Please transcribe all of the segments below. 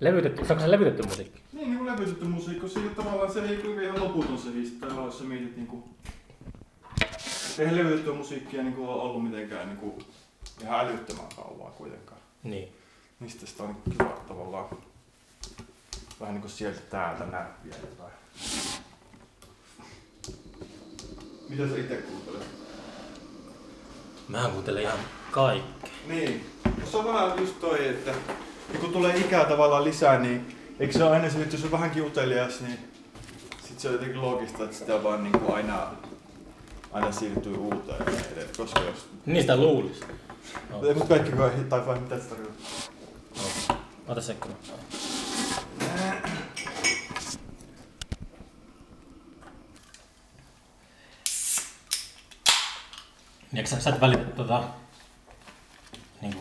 Levytetty, onko se levytetty musiikki? Niin, niin kuin levytetty musiikki, sillä tavallaan se ei kyllä ihan loputon se tai jos sä mietit niinku... et Eihän levytettyä musiikkia niinku ole ollut mitenkään niinku ihan älyttömän kauan kuitenkaan. Niin. Mistä sitä on kiva tavallaan vähän niinku sieltä täältä näppiä jotain. Mitä sä itse kuuntelet? Mä kuuntelen ihan kaikkea. Niin. Se on vähän just toi, että niin kun tulee ikää tavallaan lisää, niin eikö se ole aina se, että jos on vähänkin utelias, niin sit se on jotenkin loogista, että sitä vaan niin kuin aina, aina siirtyy uuteen. ja edelleen. Koska jos... Niistä luulisi. Ei mut kaikki kai, tai vai mitä se tarkoittaa? Ota sekkuna. Niin eikö sä, sä et välitä tota, niinku,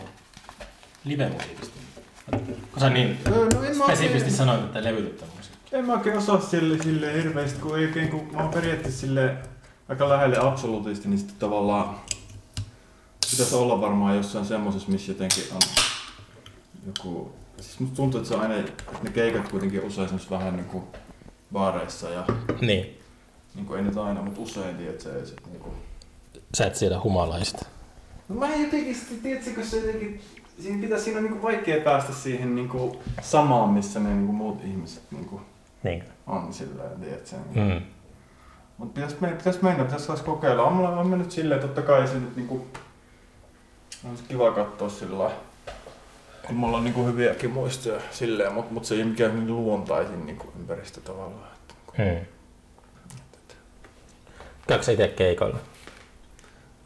live-musiikista? Kun sä niin Öö, no en mä spesifisti oikein- sanoit, että levytettä musiikkia. En mä oikein osaa sille, sille hirveästi, kun, ei oikein, kun mä oon periaatteessa sille aika lähelle absoluutisti, niin sitten tavallaan pitäisi olla varmaan jossain semmosessa, missä jotenkin on joku... Siis musta tuntuu, että se on aina, että ne keikat kuitenkin usein semmos vähän niinku baareissa ja Niin. niinku ei nyt aina, mutta usein, tiedät se, ei sit niinku... Sä et siedä humalaista. No mä en jotenkin, tiedätkö, se jotenkin, siinä pitäisi, siinä on niinku vaikea päästä siihen niinku samaan, missä ne niinku muut ihmiset niinku Niin. on silleen, tiedätkö? Mm. Mutta pitäis, me, pitäis mennä, pitäis taas kokeilla. On mulla on mennyt silleen, totta kai se nyt niinku... On se kiva katsoa sillä kun mulla on niinku hyviäkin muistoja silleen, mutta mut se ei mikään niin luontaisin niinku ympäristö tavallaan. Että, niinku. Hmm. Käykö sä itse keikoilla?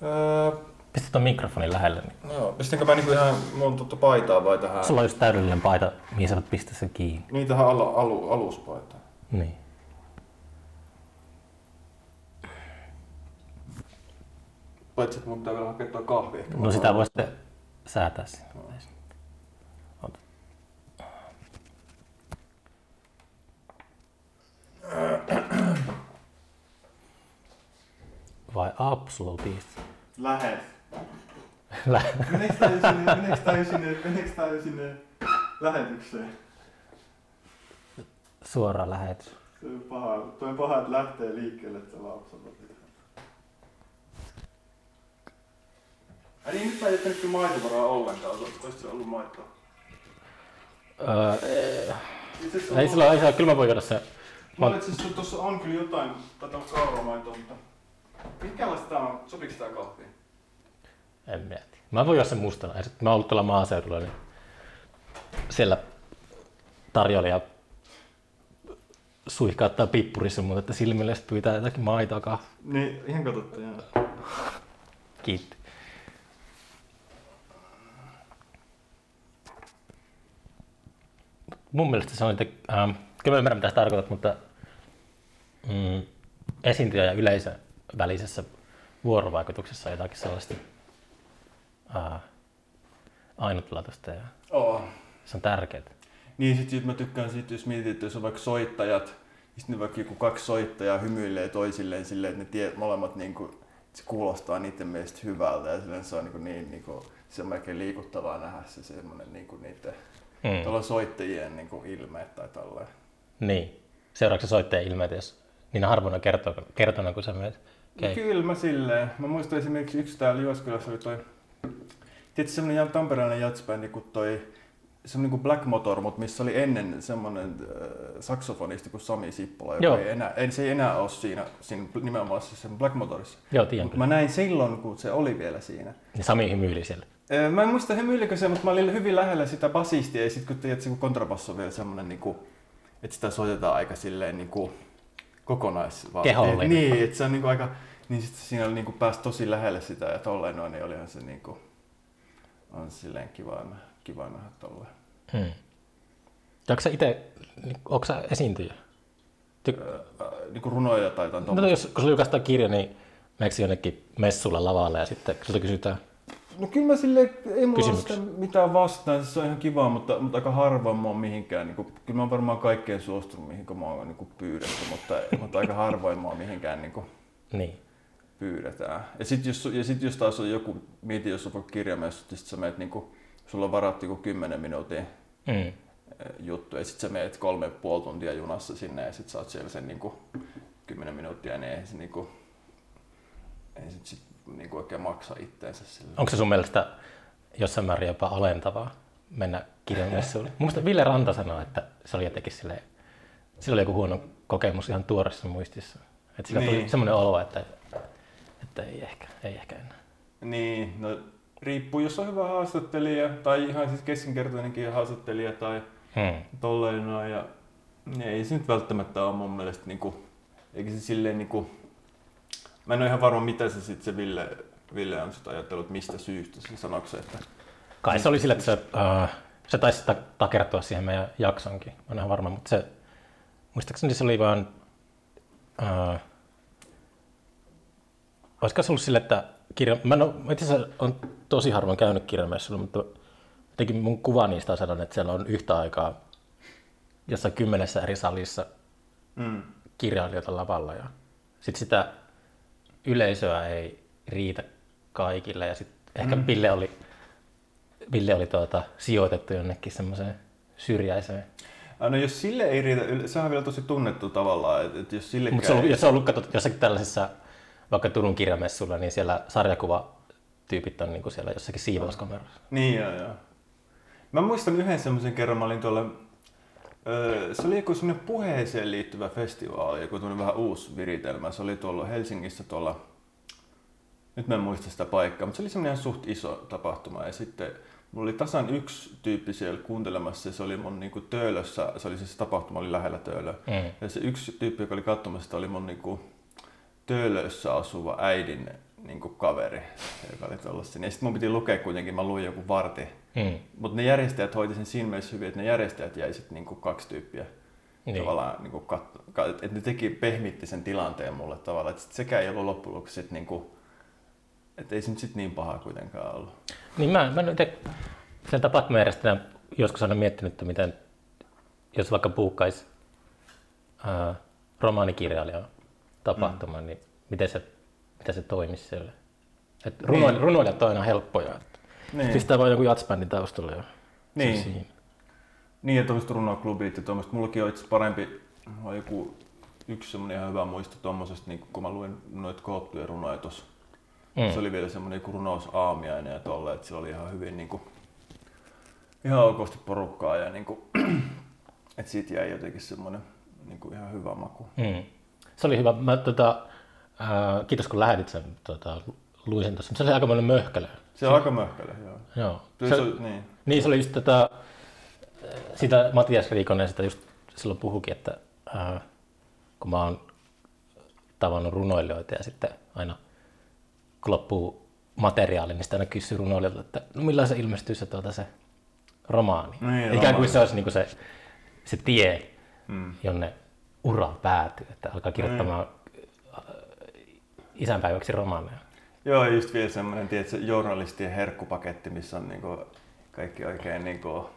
öö, Pistä ton mikrofonin lähelle. Niin. no, pistänkö mä niinku ihan mun totta paitaa vai tähän? Sulla on just täydellinen paita, mihin sä voit pistää sen kiinni. Niin tähän al, alu, aluspaitaan. Niin. Paitsi että mun pitää vielä hakea toi kahvi ehkä. No sitä voi sitten säätää sinne. Ota. Vai absolutista? Lähes. Lä- Meneekö tää jo sinne, meneekö tää jo sinne, meneekö tää jo sinne lähetykseen? Suora lähetys. Se on paha, toi on paha, että lähtee liikkeelle että lapsella. Ai niin, nyt mä en jättänyt kyllä maitovaraa ollenkaan, olisiko se ollut maitoa? Öö, asiassa ei on- sillä ole ihan, kyllä mä voin juoda se. Mä olin itse asiassa, tuossa on kyllä jotain, tätä on kauramaitoa, mutta... Minkälaista tää on? Sopiks tää kahviin? En mieti. Mä voin juoda sen mustana. Ja sit Mä oon ollut tuolla maaseudulla, niin siellä tarjoilija suihkauttaa pippurissa mutta että silmille pyytää jotakin maitoa kahvia. Niin, ihan katsotte, joo. Kiitti. Mun mielestä se on, että, ähm, kyllä mä ymmärrän mitä sä tarkoitat, mutta mm, esiintyjä ja yleisön välisessä vuorovaikutuksessa on jotakin sellaista äh, ainutlaatuista ja Oo. se on tärkeää. Niin sit, sit mä tykkään siitä, jos mietit, että jos on vaikka soittajat, niin sitten vaikka joku kaksi soittajaa hymyilee toisilleen silleen, että ne tie, molemmat niinku, se kuulostaa niiden mielestä hyvältä ja silleen se on niinku niin, niinku, se on melkein liikuttavaa nähdä se semmonen niinku niiden, Mm. soittajien niinku ilmeet tai tolleen. Niin. Seuraavaksi soittajan ilmeet, jos niin harvoina kertoo, kertona, kun sä menet. Okay. Kyllä mä silleen. Mä muistan esimerkiksi yksi täällä Jyväskylässä oli toi, tietysti semmonen ihan tamperelainen jatsbändi kuin toi, semmonen kuin Black Motor, mutta missä oli ennen semmonen äh, saksofonisti kuin Sami Sippola, joka Joo. ei enää, ei, se ei enää ole siinä, siinä nimenomaan siis sen Black Motorissa. Joo, tiedän Mutta kyllä. mä näin silloin, kun se oli vielä siinä. Niin Sami hymyili siellä. Öö, Mä en muista hymyilikö se, mutta mä olin hyvin lähellä sitä basistia ja sit kun tiedät, se kontrabasso on vielä semmonen niinku, että sitä soitetaan aika silleen niinku kokonais Kehollinen. Niin, että se on niinku aika, niin sit siinä oli niinku pääsi tosi lähelle sitä ja tolleen noin, niin olihan se niinku, on silleen kiva, kiva nähdä tolleen. Hmm. Onko sä itse, onko sä esiintyjä? Ty- Öö, äh, niinku runoja tai jotain no, jos, kun sulla julkaistaan kirja, niin meneekö jonnekin messulla lavalle ja sitten sulta kysytään, No kyllä mä silleen, ei mulla sitä mitään vastaan, se on ihan kiva, mutta, mutta aika harvoin mä oon mihinkään, niin kuin, kyllä mä oon varmaan kaikkeen suostunut, mihin mä oon niin kuin pyydetty, mutta, mutta aika harvoin mä oon mihinkään niin kuin, niin. Pyydetään. Ja sitten jos, ja sit jos taas on joku, mieti jos on vaikka kirjamessut, niin sä meet, niin kuin, sulla on varattu joku 10 minuutin, Mm. juttu. Ja sitten sä meet kolme ja puoli tuntia junassa sinne ja sitten sä oot siellä sen niinku kymmenen minuuttia, niin ei se niinku, ei sit, sit niinku oikein maksa itteensä sille. Onko se sun mielestä jossain määrin jopa alentavaa mennä kirjamessuille? Mun mielestä Ville Ranta sanoi, että se oli jotenkin silleen, sillä oli joku huono kokemus ihan tuoreessa muistissa. Että sillä tuli Niin. semmoinen olo, että, että ei ehkä, ei ehkä enää. Niin, no riippuu, jos on hyvä haastattelija tai ihan siis keskinkertainenkin haastattelija tai Hmm. tolleen noin. Ja, niin ei se nyt välttämättä ole mun mielestä niinku, eikä se silleen niinku, mä en ole ihan varma mitä se sitten se Ville, Ville on sitä ajatellut, mistä syystä se sanoiko se, että Kai se oli sillä, että se, uh, se taisi ta- takertua siihen meidän jaksonkin, mä en ihan varma, mutta se, muistaakseni se oli vaan, uh, olisiko se ollut sille, että kirja, mä, en ole, itse asiassa olen tosi harvoin käynyt kirjamessuilla, mutta jotenkin mun kuva niistä on sellainen, että siellä on yhtä aikaa jossain kymmenessä eri salissa mm, kirjailijoita lavalla ja sitten sitä yleisöä ei riitä kaikille ja sitten ehkä Mm. Ville oli, Ville oli tuota, sijoitettu jonnekin semmoiseen syrjäiseen. No jos sille ei riitä, sehän on vielä tosi tunnettu tavallaan, että, jos sille Mutta se on, ollut- jos se on ollut katsot, jossakin tällaisessa, vaikka Turun kirjamessulla, niin siellä sarjakuvatyypit on niin kuin siellä jossakin siivouskamerassa. Niin joo, joo. Mä muistan yhden semmoisen kerran, mä olin tuolla, öö, se oli joku semmoinen puheeseen liittyvä festivaali, joku tämmöinen vähän uusi viritelmä. Se oli tuolla Helsingissä tuolla, nyt mä en muista sitä paikkaa, mutta se oli semmoinen suht iso tapahtuma. Ja sitten mulla oli tasan yksi tyyppi siellä kuuntelemassa ja se oli mun niinku töölössä, se oli siis tapahtuma oli lähellä töölöä. Mm. Ja se yksi tyyppi, joka oli katsomassa oli mun niinku töölössä asuva äidin niinku kaveri, joka oli tuollaisen. Ja sitten mun piti lukea kuitenkin, mä luin joku varti. Mm. Mutta ne järjestäjät hoiti sen siinä mielessä hyvin, että ne järjestäjät jäi sitten niinku kaksi tyyppiä. Niin. Niin. Tavallaan, niinku kat, ka, että ne teki, pehmitti sen tilanteen mulle tavallaan. Että sekään ei ollut loppujen lopuksi sit niinku, että ei se nyt sit niin paha kuitenkaan ollut. Niin mä, mä nyt sen tapahtumajärjestäjänä joskus aina miettinyt, että miten, jos vaikka puukkaisi ää, romaanikirjailijan tapahtuman, mm. niin miten se, miten se toimisi siellä. Et runo, Niin. runoilijat on aina helppoja. Niin, Pistää vaan joku jatsbändin taustalle ja on niin. siinä. niin ja tuommoiset runoklubit ja tuommoista. Mullakin on itse parempi, on joku yksi semmoinen ihan hyvä muisto tuommoisesta, niin kun mä luin noita koottuja runoja tuossa Mm. Se oli vielä semmoinen joku runousaamiainen ja tolle, että sillä oli ihan hyvin niinku, ihan okosti porukkaa ja niinku, että siitä jäi jotenkin semmoinen niinku ihan hyvä maku. Mm. Se oli hyvä. Mä, tota, ää, kiitos kun lähetit sen, tota, luin sen tuossa. Se oli aika monen möhkälö. Se on aika möhkäle, joo. Joo. Se, Se, niin. Niin, se oli just tätä, sitä Matias Riikonen sitä just silloin puhukin, että ää, kun mä oon tavannut runoilijoita ja sitten aina kun loppuu materiaali, niin sitten aina kysyy runoilijoilta, että no milloin se ilmestyy se, tuota, se romaani. Niin, Ikään romaani. kuin se olisi niin se, se tie, Mm. jonne ura päätyy, että alkaa kirjoittamaan äh, isänpäiväksi romaaneja. Joo, just vielä semmoinen, tiedätkö, journalistien herkkupaketti, missä on niinku kaikki oikein niinku,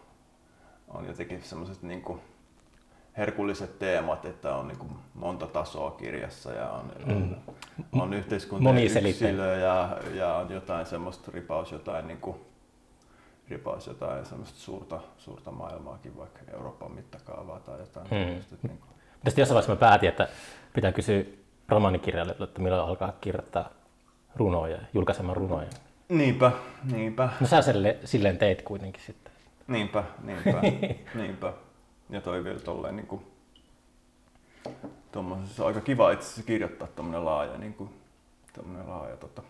on jotenkin semmoiset niinku herkulliset teemat, että on niinku monta tasoa kirjassa ja on, on, on yhteiskunta yksilö ja, ja on jotain semmoista ripaus, jotain niinku, ripaus jotain semmoista suurta, suurta maailmaakin, vaikka Euroopan mittakaavaa tai jotain. Hmm. tämmöistä, että niinku, Mutta sitten jossain vaiheessa mä päätin, että pitää kysyä romaanikirjailijoilta, että milloin alkaa kirjoittaa runoja, julkaisemaan runoja. niinpä, niinpä. No sä selle, silleen teit kuitenkin sitten. Niinpä, niinpä, niinpä. Ja toi vielä tolleen niinku... Tuommoisessa se on aika kiva itse asiassa kirjoittaa tommonen laaja niinku... Tommonen laaja tota...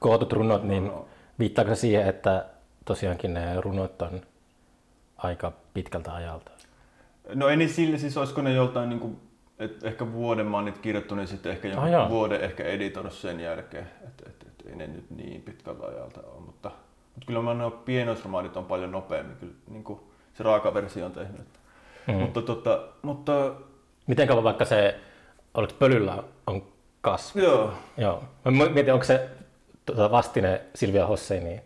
Kootut runot, niin runo. viittaako se siihen, että tosiaankin ne runot on aika pitkältä ajalta? No ei niin sille, siis olisiko ne joltain niinku... Et ehkä vuoden mä oon niitä kirjoittanut ja sitten ehkä jonkun Ah, vuoden ehkä editoinut sen jälkeen. Et, et, et, ei ne nyt niin pitkältä ajalta ole, mutta... Mutta kyllä mä nuo pienoisromaanit on paljon nopeammin. Kyllä niinku se raaka versio on tehnyt. Mm. Mutta, tota, mutta Miten kauan vaikka se, oliko pölyllä on kasvu? joo, Joo. Mä mietin, onko se tuota, vastine Silvia Hosseinin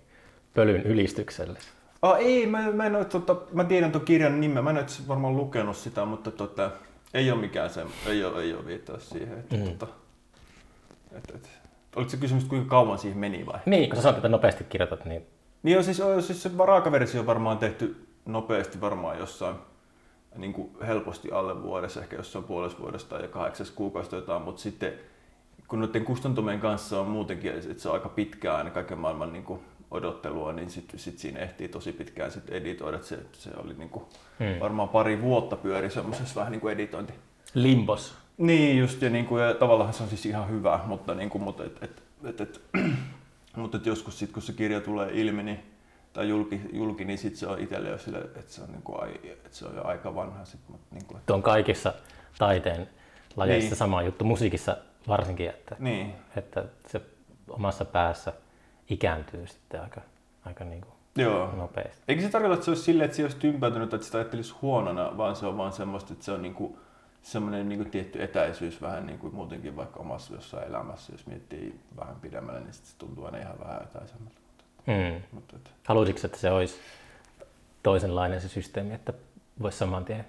pölyn ylistykselle. Ah, ei, mä, mä, en ole, tota, mä tiedän tuon kirjan nimen, mä en ole varmaan lukenut sitä, mutta tota, ei ole mikään se, ei ole, ei ole viittaus siihen. Että, Mm. tota, et, et. Oliko se kysymys, kuinka kauan siihen meni vai? Niin, kun sä sanoit, että nopeasti kirjoitat, niin Niin on siis, on, siis se raakaversio on varmaan tehty nopeasti varmaan jossain, niin kuin helposti alle vuodessa, ehkä jossain puolessa vuodesta tai kahdeksas kuukausi jotain, mutta sitten kun noiden kustantumien kanssa on muutenkin, että se on aika pitkään aina kaiken maailman niin kuin odottelua, niin sitten sit siinä ehtii tosi pitkään sit editoida. että se, se oli niin kuin Hmm. varmaan pari vuotta pyöri semmoisessa vähän niin kuin editointi. Limbos. Niin just, ja, niin kuin, ja tavallaan se on siis ihan hyvä, mutta, niin kuin, mutta, et, et, et, et, mutta et joskus sit, kun se kirja tulee ilmi, niin, tai julki, julki niin sit se on itselle jo sille, että se on, niin kuin, ai- että se on jo aika vanha. Sit, mutta, niin, kuin, Tuo on kaikissa taiteen lajeissa Niin. sama juttu, musiikissa varsinkin, että, niin, että se omassa päässä ikääntyy sitten aika, aika niin kuin joo. nopeasti. Eikä se tarkoita, että se olisi silleen, että se olisi tympääntynyt, että sitä ajattelisi huonona, vaan se on vaan semmoista, että se on niinku semmoinen niinku tietty etäisyys vähän niin kuin muutenkin vaikka omassa jossain elämässä, jos miettii vähän pidemmälle, niin se tuntuu aina ihan vähän etäisemmältä. Mutta, että, Haluaisitko, että se olisi toisenlainen se systeemi, että voisi saman tien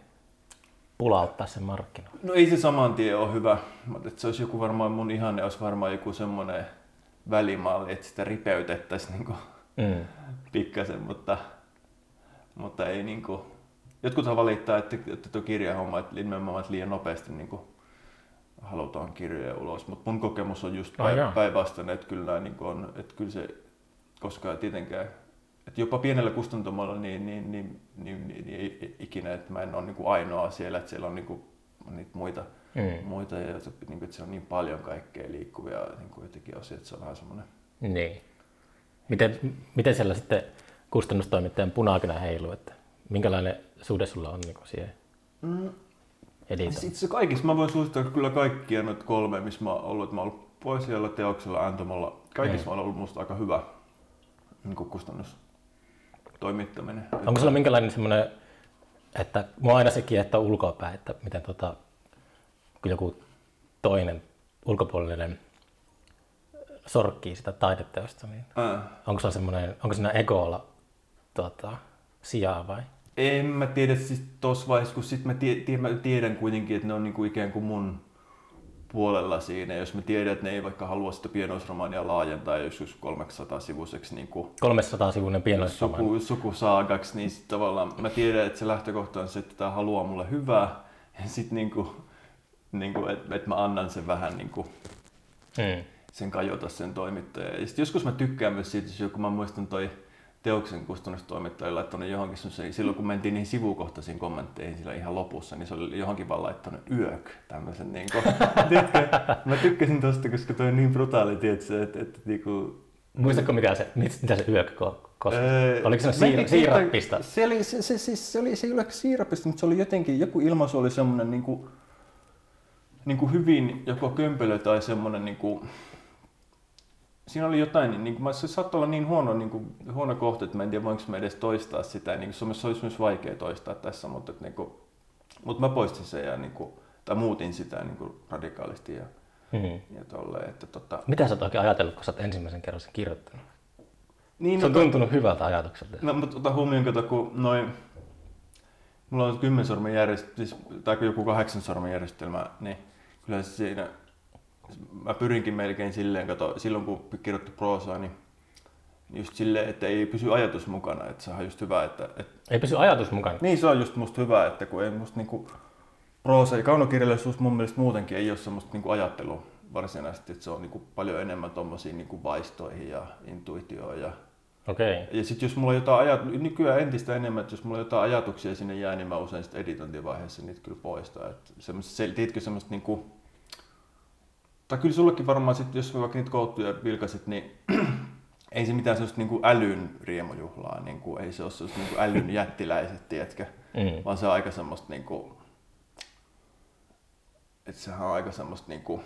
pulauttaa sen markkinoille? no ei se saman tien ole hyvä, mutta se olisi joku varmaan, mun ihanne olisi varmaan joku semmoinen välimalli, että sitä ripeytettäisiin niinku Mm. pikkasen, mutta, mutta ei niinku... Jotkuthan valittaa, että, että tuo kirjahomma, että nimenomaan että liian nopeasti niinku halutaan kirjoja ulos, mutta mun kokemus on just päin, päinvastainen, että kyllä, nää niinku on, että kyllä se koskaan tietenkään, että jopa pienellä kustantamalla niin, niin, niin, niin, niin, niin ei ikinä, että mä en ole niinku ainoa siellä, että siellä on niinku niitä muita, Mm. muita ja niinku, että siellä on niin paljon kaikkea liikkuvia niinku jotenkin asioita, että se on vähän semmoinen Niin. Miten, miten siellä sitten kustannustoimittajan punakynä heiluu, että minkälainen suhde sulla on niin siihen mm. Itse kaikissa mä voin suositella kyllä kaikkia noita kolme, missä mä oon ollut. Että Mä oon ollut Poesialla, Teoksella, Antomolla. Kaikissa Mm. mä oon ollut musta aika hyvä niin kuin kustannustoimittaminen. Onko sulla minkälainen semmoinen, että mua aina se kiehtoo ulkoapäin, että miten tota, joku toinen ulkopuolinen sorkkii sitä taideteosta, niin Äh. onko sulla semmoinen, onko siinä egolla tota, sijaa vai? En mä tiedä siis tossa vaiheessa, kun sit mä, tie, tie, mä tiedän kuitenkin, että ne on niinku ikään kuin mun puolella siinä. Jos mä tiedän, että ne ei vaikka halua sitä pienoisromaania laajentaa joskus 300 sivuiseksi niin kuin 300 sivuinen pienoisromaani. suku, sukusaagaksi, niin sit tavallaan mä tiedän, että se lähtökohta on se, että tämä haluaa mulle hyvää. Ja sitten niinku, niinku, että et mä annan sen vähän niinku, Mm. sen kajota sen toimittajan. Ja sit joskus mä tykkään myös siitä, jos joku, mä muistan toi teoksen kustannustoimittaja laittanut johonkin silloin kun mentiin niihin sivukohtaisiin kommentteihin sillä ihan lopussa, niin se oli johonkin vaan laittanut yök, tämmöisen niin kuin, tiedätkö, mä tykkäsin tosta, koska toi on niin brutaali, tiedätkö, että, että niinku, Muistatko mikä se, mit- mitä se yök ko- koski? Öö, Oliko se siir- siirappista? Se, oli, se, se, se, se, oli, se ei ole siirappista, mutta se oli jotenkin, joku ilmaisu oli semmoinen niin kuin, niin kuin hyvin joko kömpelö tai semmoinen niin kuin, siinä oli jotain, niin kuin, se saattoi olla niin huono, niin kuin, huono kohta, että mä en tiedä voinko mä edes toistaa sitä. Niin kuin, se olisi myös vaikea toistaa tässä, mutta, että, niin kuin, mutta mä poistin sen ja niin kuin, tai muutin sitä niin kuin, radikaalisti ja, Mm. ja tolleen, että tota, Mitä sä oot oikein ajatellut, kun sä oot ensimmäisen kerran sen kirjoittanut? niin, Se on no, tuntunut hyvältä ajatukselta. No, mutta ota huomioon, kato, kun noin, mulla on kymmen sormen järjestelmä, siis, tai joku kahdeksan sormen järjestelmä, niin kyllä se siinä, mä pyrinkin melkein silleen, kato, silloin kun kirjoitti proosaa, niin just silleen, että ei pysy ajatus mukana, että se on just hyvä, että, että Ei pysy ajatus mukana. niin se on just musta hyvä, että kun ei musta niinku proosa ja kaunokirjallisuus mun mielestä muutenkin ei ole semmoista niinku ajattelua varsinaisesti, että se on niinku paljon enemmän tommosiin niinku vaistoihin ja intuitioon ja Okei. Okay. ja sitten jos mulla on jotain ajat, nykyään entistä enemmän, että jos mulla on jotain ajatuksia sinne jää, niin mä usein sitten editointivaiheessa niitä kyllä poistaa. Että semmoista, se, tiedätkö semmoista niinku, tai kyllä sullekin varmaan sit, jos vaikka niitä kouttuja vilkasit, niin ei se mitään semmoista niinku älyn riemujuhlaa, niinku, ei se ole semmoista niinku älyn jättiläiset, tiedätkö, Mm. vaan se on aika semmoista niinku, että sehän on aika semmoista niinku,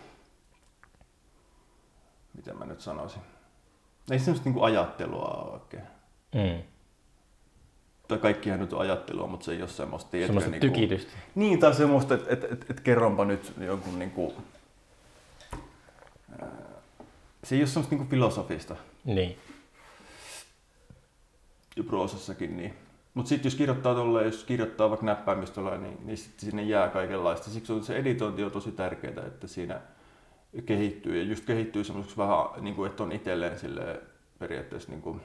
miten mä nyt sanoisin, ei semmoista niinku ajattelua ole oikein. Mm. tai kaikkihan nyt on ajattelua, mutta se ei ole semmoista, tiedätkö, Semmoista niinku- tykitystä. Niin, tai semmoista, että et, et, et kerronpa nyt jonkun niinku, ää, se ei ole semmoista niinku filosofista Niin. ja proosassakin, niin. Mutta sitten jos kirjoittaa tolleen, jos kirjoittaa vaikka näppäimistöllä, niin, niin sit sinne jää kaikenlaista. Siksi on se editointi on tosi tärkeää, että siinä kehittyy ja just kehittyy semmoiseksi vähän, niin kuin, että on itselleen sille periaatteessa niin kuin,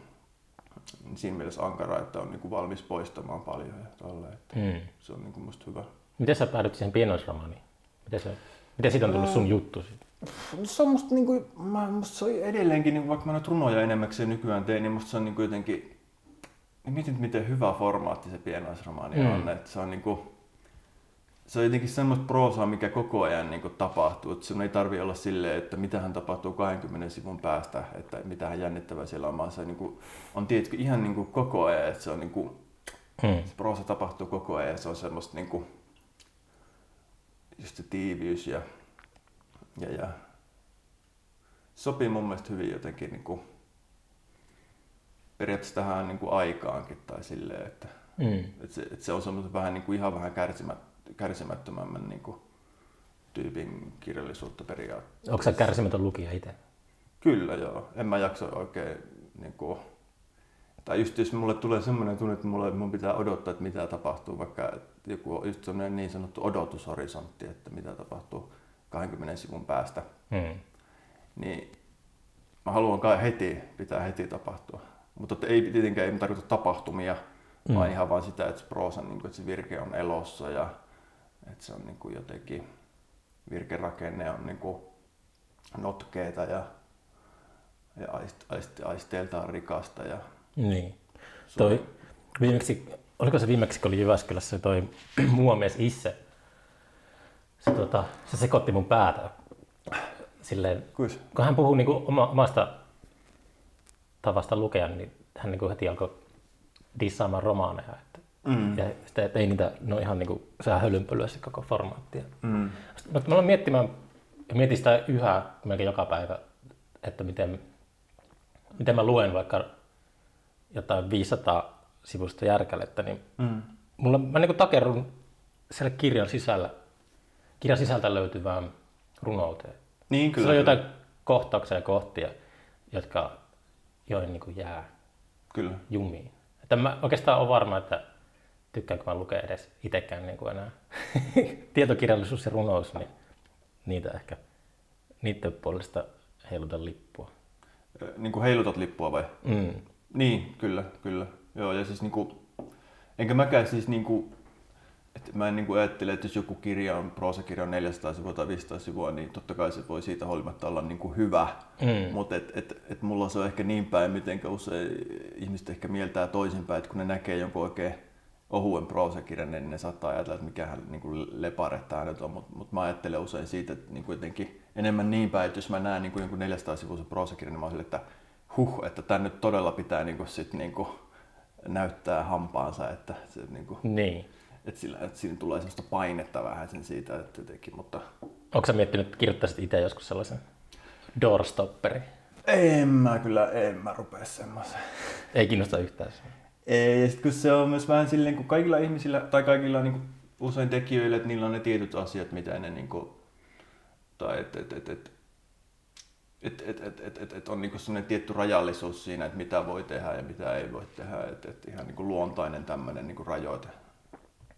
siinä mielessä ankara, että on niinku valmis poistamaan paljon ja tolle, että Mm. se on niinku musta hyvä. Miten sä päädyit siihen pienoisromaaniin? Miten, se, miten siitä on tullut sun juttu? sit? Se on musta, niinku, mä, musta se on edelleenkin, niinku, vaikka mä nyt runoja enemmäkseen nykyään teen, niin musta se on niinku jotenkin, niin mietin, miten hyvä formaatti se pienoisromaani Mm. on. Että se on niinku, se on jotenkin semmoista proosaa, mikä koko ajan niinku tapahtuu. Että sun ei tarvi olla silleen, että mitähän tapahtuu 20 sivun päästä, että mitähän jännittävää siellä on, vaan se niinku, on tietysti ihan niinku koko ajan, että se on niinku, Mm. se proosa tapahtuu koko ajan ja se on semmoista niinku, just se tiiviys ja, ja, ja sopii mun mielestä hyvin jotenkin niinku, periaatteessa tähän niinku aikaankin tai silleen, että, Mm. että, se, että se on semmoisen vähän niinku, ihan vähän kärsimät, kärsimättömämmän niinku, tyypin kirjallisuutta periaatteessa. Onko sä kärsimätön lukija itse? Kyllä joo, en mä jaksa oikein niinku, tai just jos mulle tulee semmoinen tunne, että mulle, mun pitää odottaa, että mitä tapahtuu, vaikka joku on just semmoinen niin sanottu odotushorisontti, että mitä tapahtuu 20 sivun päästä, Mm. niin mä haluan kai heti, pitää heti tapahtua. Mutta että ei tietenkään ei tarkoita tapahtumia, mm. vaan ihan vaan sitä, että se proosa, niin kuin, että se virke on elossa ja että se on niin kuin jotenkin, virkerakenne on niin kuin notkeeta ja, ja aist, aist, aisteeltaan rikasta. Ja Niin. Toi, viimeksi, oliko se viimeksi, kun oli Jyväskylässä toi muuamies Isse? Se, tota, se sekoitti mun päätä. Silleen, Kuis? kun hän puhuu niinku oma, omasta tavasta lukea, niin hän niinku heti alkoi dissaamaan romaaneja. Että, Mm. ja sitten, että ei niitä, ne on ihan niinku, sehän hölynpölyä se koko formaatti. Mm. Mutta mä aloin miettimään, ja mietin sitä yhä melkein joka päivä, että miten, miten mä luen vaikka jotain 500 sivusta järkälettä, niin Mm. mulla, mä niin takerrun siellä kirjan sisällä, kirjan sisältä löytyvään runouteen. Niin Kyllä. Siellä on jotain kohtauksia ja kohtia, jotka joihin niin jää Kyllä. jumiin. Että mä oikeastaan olen varma, että tykkäänkö mä lukea edes itsekään niin kuin enää. Tietokirjallisuus ja runous, niin niitä ehkä niiden puolesta heiluta lippua. Niin kuin heilutat lippua vai? Mm. Niin, kyllä, kyllä. Joo, ja siis niinku, enkä mäkään siis niinku, että mä en niinku ajattele, että jos joku kirja on, proosakirja on 400 sivua tai 500 sivua, niin totta kai se voi siitä huolimatta olla niinku hyvä. Mm. Mutta et, et, et mulla se on ehkä niin päin, miten usein ihmiset ehkä mieltää toisinpäin, että kun ne näkee jonkun oikein ohuen proosakirjan, niin ne saattaa ajatella, että mikähän niinku lepare tää nyt on, mutta mut mä ajattelen usein siitä, että niinku jotenkin enemmän niin päin, että jos mä näen niinku jonkun 400 sivuisen proosakirjan, niin mä oon silleen, että huh, että tän nyt todella pitää niinku sit niinku näyttää hampaansa, että, se, niinku, Niin. Että, sillä, että siinä tulee sellaista painetta vähän sen siitä, että jotenkin, mutta Onko sä miettinyt, että kirjoittaisit itse joskus sellaisen doorstopperi? en mä kyllä, en mä rupea semmoiseen. Ei kiinnosta yhtään. se. Ei, ja sit kun se on myös vähän silleen, kun kaikilla ihmisillä, tai kaikilla niin kuin usein tekijöillä, että niillä on ne tietyt asiat, mitä ne niin kuin, tai että et, et, et, et, et, et, et, et, et on niin sellainen tietty rajallisuus siinä, että mitä voi tehdä ja mitä ei voi tehdä, että et ihan niin kuin luontainen tämmöinen niin kuin rajoite.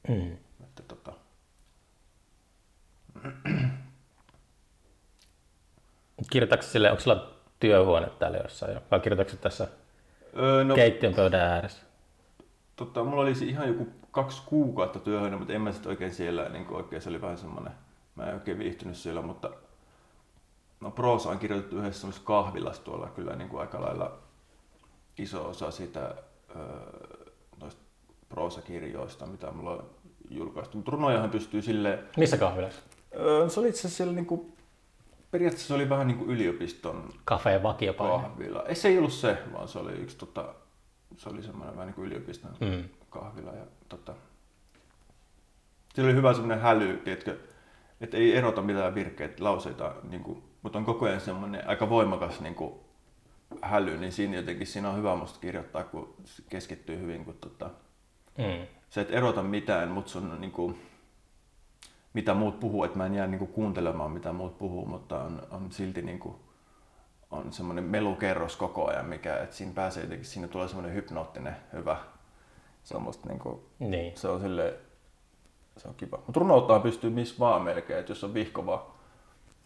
Mm. Että, tota, Kirjoitatko sille, onko sulla työhuone täällä jossain jo? Vai kirjoitatko tässä öö, no, keittiön pöydän ääressä? tota, mulla oli ihan joku kaksi kuukautta työhön, mutta en mä sitten oikein siellä, niin kuin oikein se oli vähän semmoinen, mä en oikein viihtynyt siellä, mutta no proosa on kirjoitettu yhdessä semmoisessa kahvilassa tuolla kyllä niin kuin aika lailla iso osa siitä öö, proosakirjoista, mitä mulla on julkaistu. Mutta runojahan pystyy silleen, Missä kahvilassa? öö, se oli itse asiassa siellä niin kuin, periaatteessa se oli vähän niin kuin yliopiston kahvila. Ei se ei ollut se, vaan se oli yksi tota, se oli semmoinen vähän niin kuin yliopiston Mm. kahvila. Ja, tota, sillä oli hyvä semmoinen häly, tiedätkö, että ei erota mitään virkkeitä, lauseita, niin kuin, mutta on koko ajan semmoinen aika voimakas niin kuin, häly, niin siinä jotenkin siinä on hyvä musta kirjoittaa, kun se keskittyy hyvin, kun tota, Mm. se et erota mitään, mutta sun niin kuin, mitä muut puhuu, että mä en jää niin kuin, kuuntelemaan mitä muut puhuu, mutta on, on silti niin kuin, on semmoinen melukerros koko ajan, mikä, että siinä pääsee jotenkin, siinä tulee semmoinen hypnoottinen hyvä, semmoista niin kuin, Niin. se on sille se on kiva. Mutta runouttaa pystyy missä vaan melkein, että jos on vihko vaan,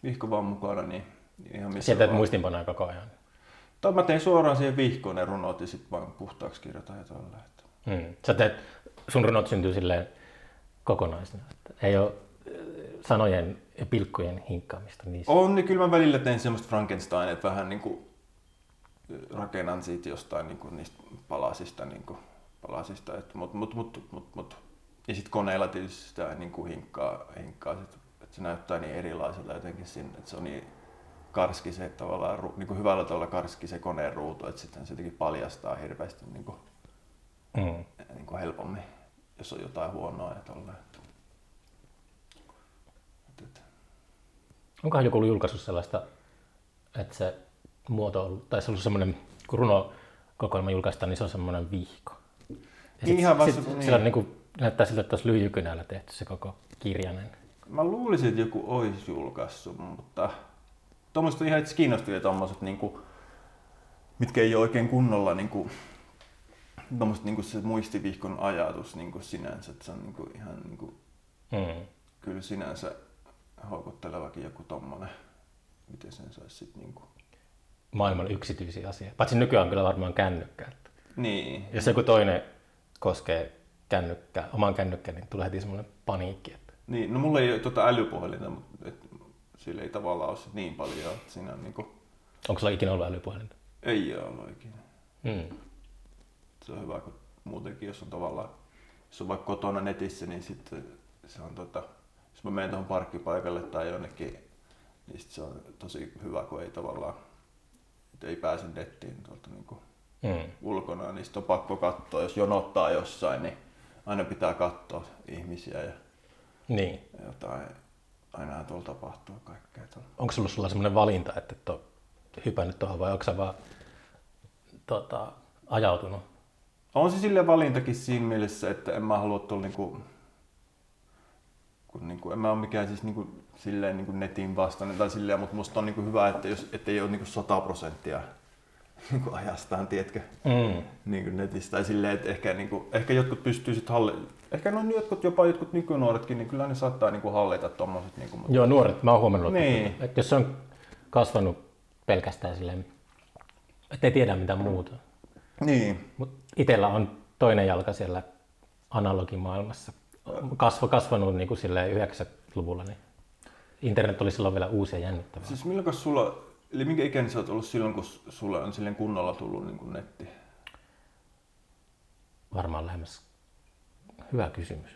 vihko vaan mukana, niin niin ihan missä Sieltä muistinpanoja koko ajan. Tai mä tein suoraan siihen vihkoon ne runot ja sitten vaan puhtaaksi kirjoitan ja tällä. Mm. Sä teet, sun runot syntyy silleen kokonaisena. Että ei ole äh, sanojen ja pilkkojen hinkkaamista niissä. On, niin kyllä mä välillä teen semmoista Frankenstein, että vähän niin kuin rakennan siitä jostain niin kuin niistä palasista, niin kuin, palasista että, mut, mut, mut, mut, mut. Ja sitten koneella tietysti sitä niin kuin hinkkaa, hinkkaa sit, että se näyttää niin erilaiselta jotenkin sinne, että se on niin karski se tavallaan, niin kuin hyvällä tavalla karski se koneen ruutu, että sitten se jotenkin paljastaa hirveästi niin kuin, Mm. niin kuin helpommin, jos on jotain huonoa ja tolleen. Onkohan joku ollut julkaissut sellaista, että se muoto on ollut, tai se on ollut semmoinen, kun runokokoelma julkaistaan, niin se on semmoinen vihko. Ja Niin ihan vasta- sit, niin. Sillä on niin kuin, näyttää siltä, että olisi lyijykynällä tehty se koko kirjanen. Mä luulisin, että joku olisi julkaissut, mutta tuommoiset on ihan itse kiinnostavia tommoset, niinku, mitkä ei ole oikein kunnolla niinku, tommoset, niinku se muistivihkon ajatus niinku sinänsä, että se on niinku, ihan niinku, Mm. kyllä sinänsä houkuttelevakin joku tommonen, miten sen saisi sit niinku. Maailman yksityisiä asioita. Paitsi nykyään on kyllä varmaan kännykkä. Niin, Jos joku toinen koskee kännykkää, oman kännykkään, niin tulee heti semmoinen paniikki. Että... niin, no mulla ei ole tota älypuhelinta, mutta et, sillä ei tavallaan ole niin paljon, että siinä on niinku, Onko sulla ikinä ollut älypuhelinta? ei ole ollut ikinä. Mm. Se on hyvä, kun muutenkin, jos on tavallaan, jos on vaikka kotona netissä, niin sitten se on tota, jos mä menen tuohon parkkipaikalle tai jonnekin, niin sit se on tosi hyvä, kun ei tavallaan, että ei pääse nettiin tuolta niin kuin Mm. ulkona, niin sit on pakko katsoa, jos jonottaa jossain, niin aina pitää katsoa ihmisiä ja, Niin. jotain, ainahan tuolla tapahtuu kaikkea tuolla. Onko sulla, sulla semmoinen valinta, että et ole hypännyt tuohon vai onko sä vaan tota, ajautunut? On se sille valintakin siinä mielessä, että en mä halua tuolla niinku, kun niinku, en mä ole mikään siis niinku, silleen niinku netin vastainen tai silleen, mutta musta on niinku hyvä, että jos ettei ole niinku 100 prosenttia niinku ajastaan, tiedätkö, Mm. niinku netissä tai silleen, että ehkä, niinku, ehkä jotkut pystyy sit halli, ehkä no jotkut, jopa jotkut nykynuoretkin, niin kyllä ne saattaa niinku hallita tommoset niinku, mutta Joo, nuoret, mä oon huomannut, Niin. että, että jos se on kasvanut pelkästään silleen, että ei tiedä mitään muuta. niin, Mutta itsellä on toinen jalka siellä analogimaailmassa. Kasvo, kasvanut niin kuin silleen 90-luvulla, niin internet oli silloin vielä uusi ja jännittävä. siis milloin sulla, eli minkä ikäinen sä oot ollut silloin, kun sulle on silleen kunnolla tullut niinku netti? Varmaan lähemmäs hyvä kysymys.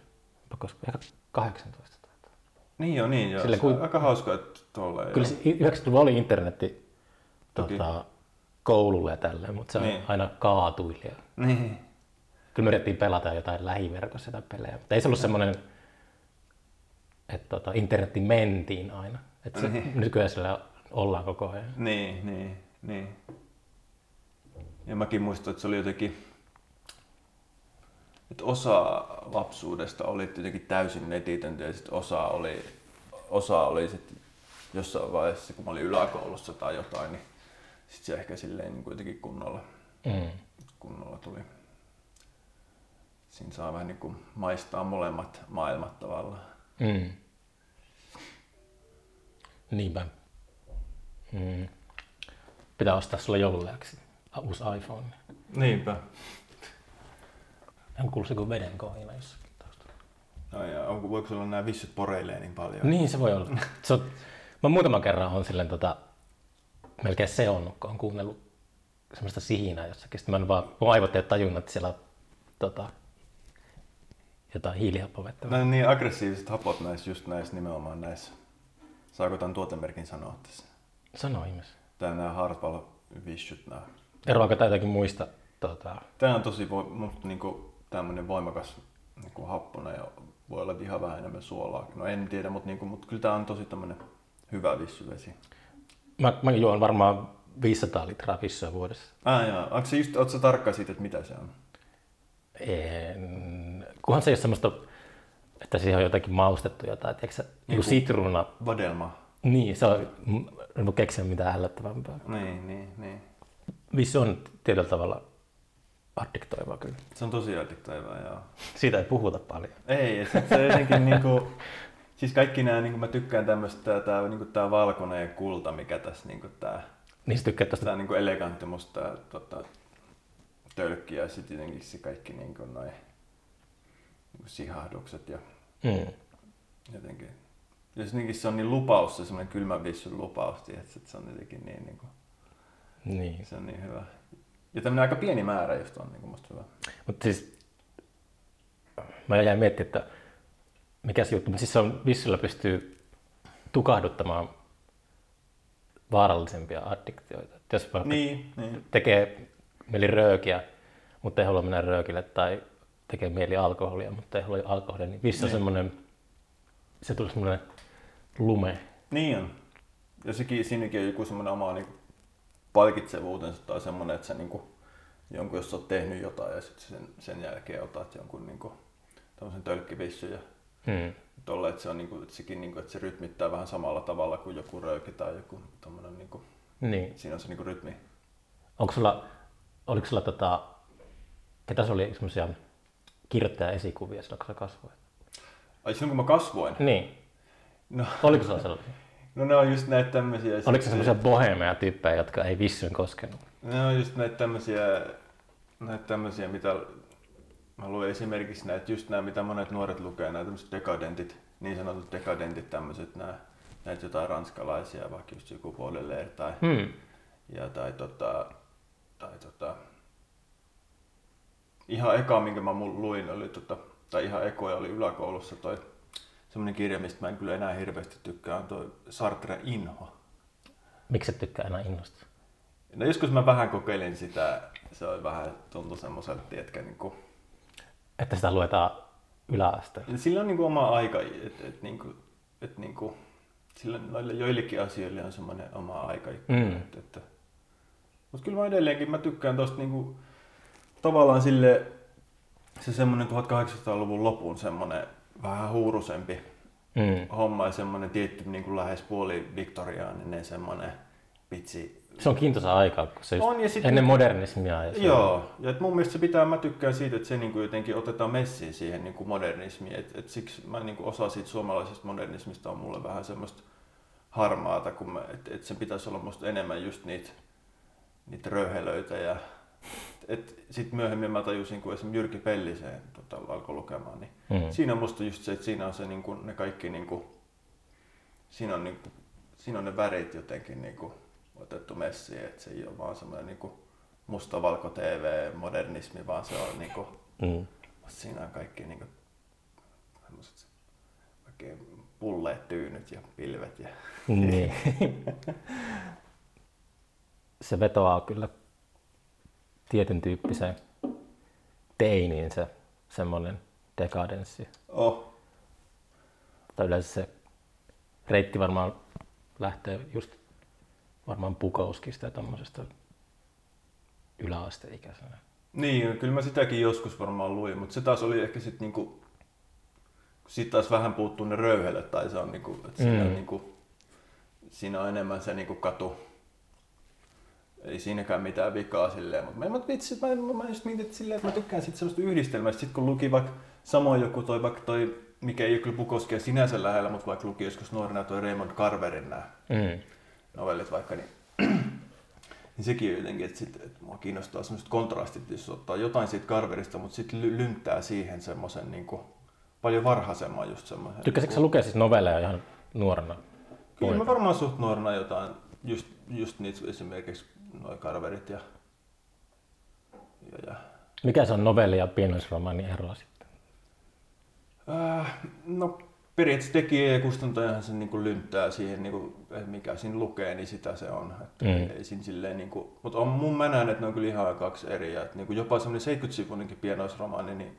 Koska ehkä 18 taitaa. Niin joo, niin joo. Sillä Se kun- aika hauska, että tuolla Kyllä se 90-luvulla oli internetti Toki. tota, koululle ja tälleen, mutta se Niin. aina kaatui. Ja Niin. kyllä me yritettiin pelata jotain lähiverkossa tai pelejä, mutta ei se ollut semmoinen, että tota, internetti mentiin aina. Että se, Niin. nykyään sillä ollaan koko ajan. Niin, niin, niin. Ja mäkin muistan, että se oli jotenkin, että osa lapsuudesta oli jotenkin täysin netitöntä ja sitten osa oli, osa oli sit jossain vaiheessa, kun mä olin yläkoulussa tai jotain, niin sitten se ehkä silleen niin kuitenkin kunnolla, Mm. Kunnolla tuli. Siinä saa vähän niin kuin maistaa molemmat maailmat tavallaan. Mm. Niinpä. Mm. Pitää ostaa sulle joululääksi uusi iPhone. Niinpä. On kuullut se kuin veden kohina jossakin taustalla. No ja onko, voiko olla nämä vissyt poreilee niin paljon? Niin se voi olla. Se on, mä muutaman kerran on silleen tota, melkein seonnut, kun on kuunnellut semmoista sihinää jossakin. Sitten mä en vaan, mun aivot ei tajunnut, että siellä on tota, jotain hiilihappovettä. Nämä on niin aggressiiviset hapot näissä, just näissä nimenomaan näissä. Saako tämän tuotemerkin sanoa tässä? Sano ihmeessä. Tää nämä Hardwell Vishyt nämä. Eroako tämä jotakin muista? Tota, Tää on tosi vo, musta niinku tämmönen voimakas niinku happona ja voi olla ihan vähän enemmän suolaa. No en tiedä, mutta niinku, mut kyllä tää on tosi tämmönen hyvä vissyvesi. mä, mä juon varmaan 500 litraa vissyä vuodessa. Ah jaa, onko se just, oot sä tarkka siitä, että mitä se on? En, kunhan se ei ole semmoista, että siihen on jotakin maustettu jotain, tiedätkö, niin Niinku- kuin sitruuna. Vadelma. Niin, se on, en voi keksiä mitään ällöttävämpää. Niin, niin, niin. Vissi on tietyllä tavalla addiktoivaa kyllä. Se on tosi addiktoivaa, joo. Siitä ei puhuta paljon. Ei, sit se jotenkin niinku, siis kaikki nämä, niinku mä tykkään tämmöstä, tää, tää, niinku tää valkoinen ja kulta, mikä tässä niinku tää, Niin sä tykkäät tosta, Tää niinku elegantti musta tota, tölkki ja sit jotenkin se kaikki niinku noin niinku sihahdukset ja mm. jotenkin. Ja jotenkin se on niin lupaus, se semmonen kylmä vissyn lupaus, tiedätkö, että se on jotenkin niin, niinku, niin. se on niin hyvä. Ja tämmönen aika pieni määrä just on niinku musta hyvä. Mutta siis mä jäin miettimään, että mikä se juttu, mutta siis se on vissyllä pystyy tukahduttamaan vaarallisempia addiktioita. Et jos vaikka Niin, niin. tekee mieli röökiä, mutta ei halua mennä röökille, tai tekee mieli alkoholia, mutta ei halua alkoholia, niin on Niin. semmoinen, se tulee semmoinen lume. Niin on. Ja sekin, siinäkin on joku semmoinen oma niinku palkitsevuutensa tai semmoinen, että sä niinku, jonkun, jos sä oot tehnyt jotain ja sit sen, sen jälkeen otat jonkun niinku, tämmöisen tölkkivissyn ja Hmm. Tolle, että se on niinku, että sekin niinku, että se rytmittää vähän samalla tavalla kuin joku rööki tai joku tommonen niinku, Niin. siinä on se niinku rytmi. Onko sulla, oliko sulla tota, ketä se oli semmoisia kirjoittaja esikuvia silloin, kun sä kasvoit? Ai silloin kun mä kasvoin, Niin. No. Oliko sulla sellaisia? no ne on just näitä tämmöisiä. Oliko se semmoisia bohemeja tyyppejä, jotka ei vissyyn koskenut? Ne on just näitä tämmöisiä, näitä tämmöisiä, mitä mä luen esimerkiksi näitä, just nämä, mitä monet nuoret lukee, nämä tämmöiset dekadentit, niin sanotut dekadentit, tämmöiset nämä, näitä jotain ranskalaisia, vaikka just joku Baudelaire tai, Hmm. ja, tai, tota, tai tota, ihan eka, minkä mä luin, oli tota, tai ihan ekoja oli yläkoulussa toi semmoinen kirja, mistä mä en kyllä enää hirveästi tykkää, on toi Sartre Inho. Miksi et tykkää enää innosta? No joskus mä vähän kokeilin sitä, se oli vähän, tuntui semmoiselta, tiedätkö, niin kuin, Että sitä luetaan yläasteella. Sillä on niinku oma aika, että et, niinku, et, niinku, sillä noille joillekin asioille on semmoinen oma aika. Mm. Et, että, mutta kyllä mä edelleenkin mä tykkään tosta niinku, tavallaan sille se semmoinen 1800-luvun lopun semmoinen vähän huurusempi Mm. homma ja semmoinen tietty niinku lähes puoli viktoriaaninen semmoinen pitsi. Se on kiintoisa aika, kun se On, ja sit- ennen modernismia. Ja Joo, ja et mun mielestä se pitää, mä tykkään siitä, että se niinku jotenkin otetaan messiin siihen niinku modernismiin. Et, et siksi mä niinku osa siitä suomalaisesta modernismista on mulle vähän semmoista harmaata, kun mä, et, et sen pitäisi olla musta enemmän just niitä niitä röhelöitä. Ja, et, sit myöhemmin mä tajusin, kun esimerkiksi Jyrki Pelliseen tota, alkoi lukemaan, niin Mm. siinä on musta just se, että siinä on se, niinku, ne kaikki, niinku, siinä, on, niinku, siinä on ne värit jotenkin niinku, otettu messiin, että se ei ole vaan semmoinen niinku, mustavalko TV-modernismi, vaan se on niinku, Mm. siinä on kaikki semmoiset oikein pulleet tyynyt ja pilvet. Ja, Niin. se vetoaa kyllä tietyn tyyppiseen teiniin se semmoinen dekadenssi. oh, Tai yleensä se reitti varmaan lähtee just varmaan Bukowskista ja tommosesta yläasteikäisenä. Niin, kyllä mä sitäkin joskus varmaan luin, mutta se taas oli ehkä sitten niinku, sit taas vähän puuttuu ne röyhelet, tai se on niinku, että siinä, Mm. niinku, siinä on enemmän se niinku katu. Ei siinäkään mitään vikaa silleen, mutta mä, mä, vitsi, mä, mä, mä just mietin että silleen, että mä tykkään sit semmoista yhdistelmästä, sit kun luki vaikka samoin joku toi, vaikka toi, mikä ei ole kyllä Bukowskia sinänsä lähellä, mutta vaikka luki joskus nuorena toi Raymond Carverin nämä Mm. Novellit vaikka, niin, niin sekin on jotenkin, että, sit, että mua kiinnostaa semmoiset kontrastit, jos ottaa jotain siitä Carverista, mutta sitten lynttää siihen semmoisen niin kuin, paljon varhaisemman just semmoisen. Tykkäsitkö sä niin lukea siis novelleja ihan nuorena? Kyllä mä poika? varmaan suht nuorena jotain, just, just niitä esimerkiksi noin Carverit ja, ja, ja Mikä se on novelli ja pienoisromaanin ero sitten? Äh, no periaatteessa tekijä ja kustantajahan se niin lynttää siihen, niin kuin, mikä siinä lukee, niin sitä se on. Että Mm. ei siinä silleen, niin kuin, mutta on mun mä näen, että ne on kyllä ihan kaksi eri. Että niin kuin jopa semmoinen 70-sivuinenkin pienoisromaani, niin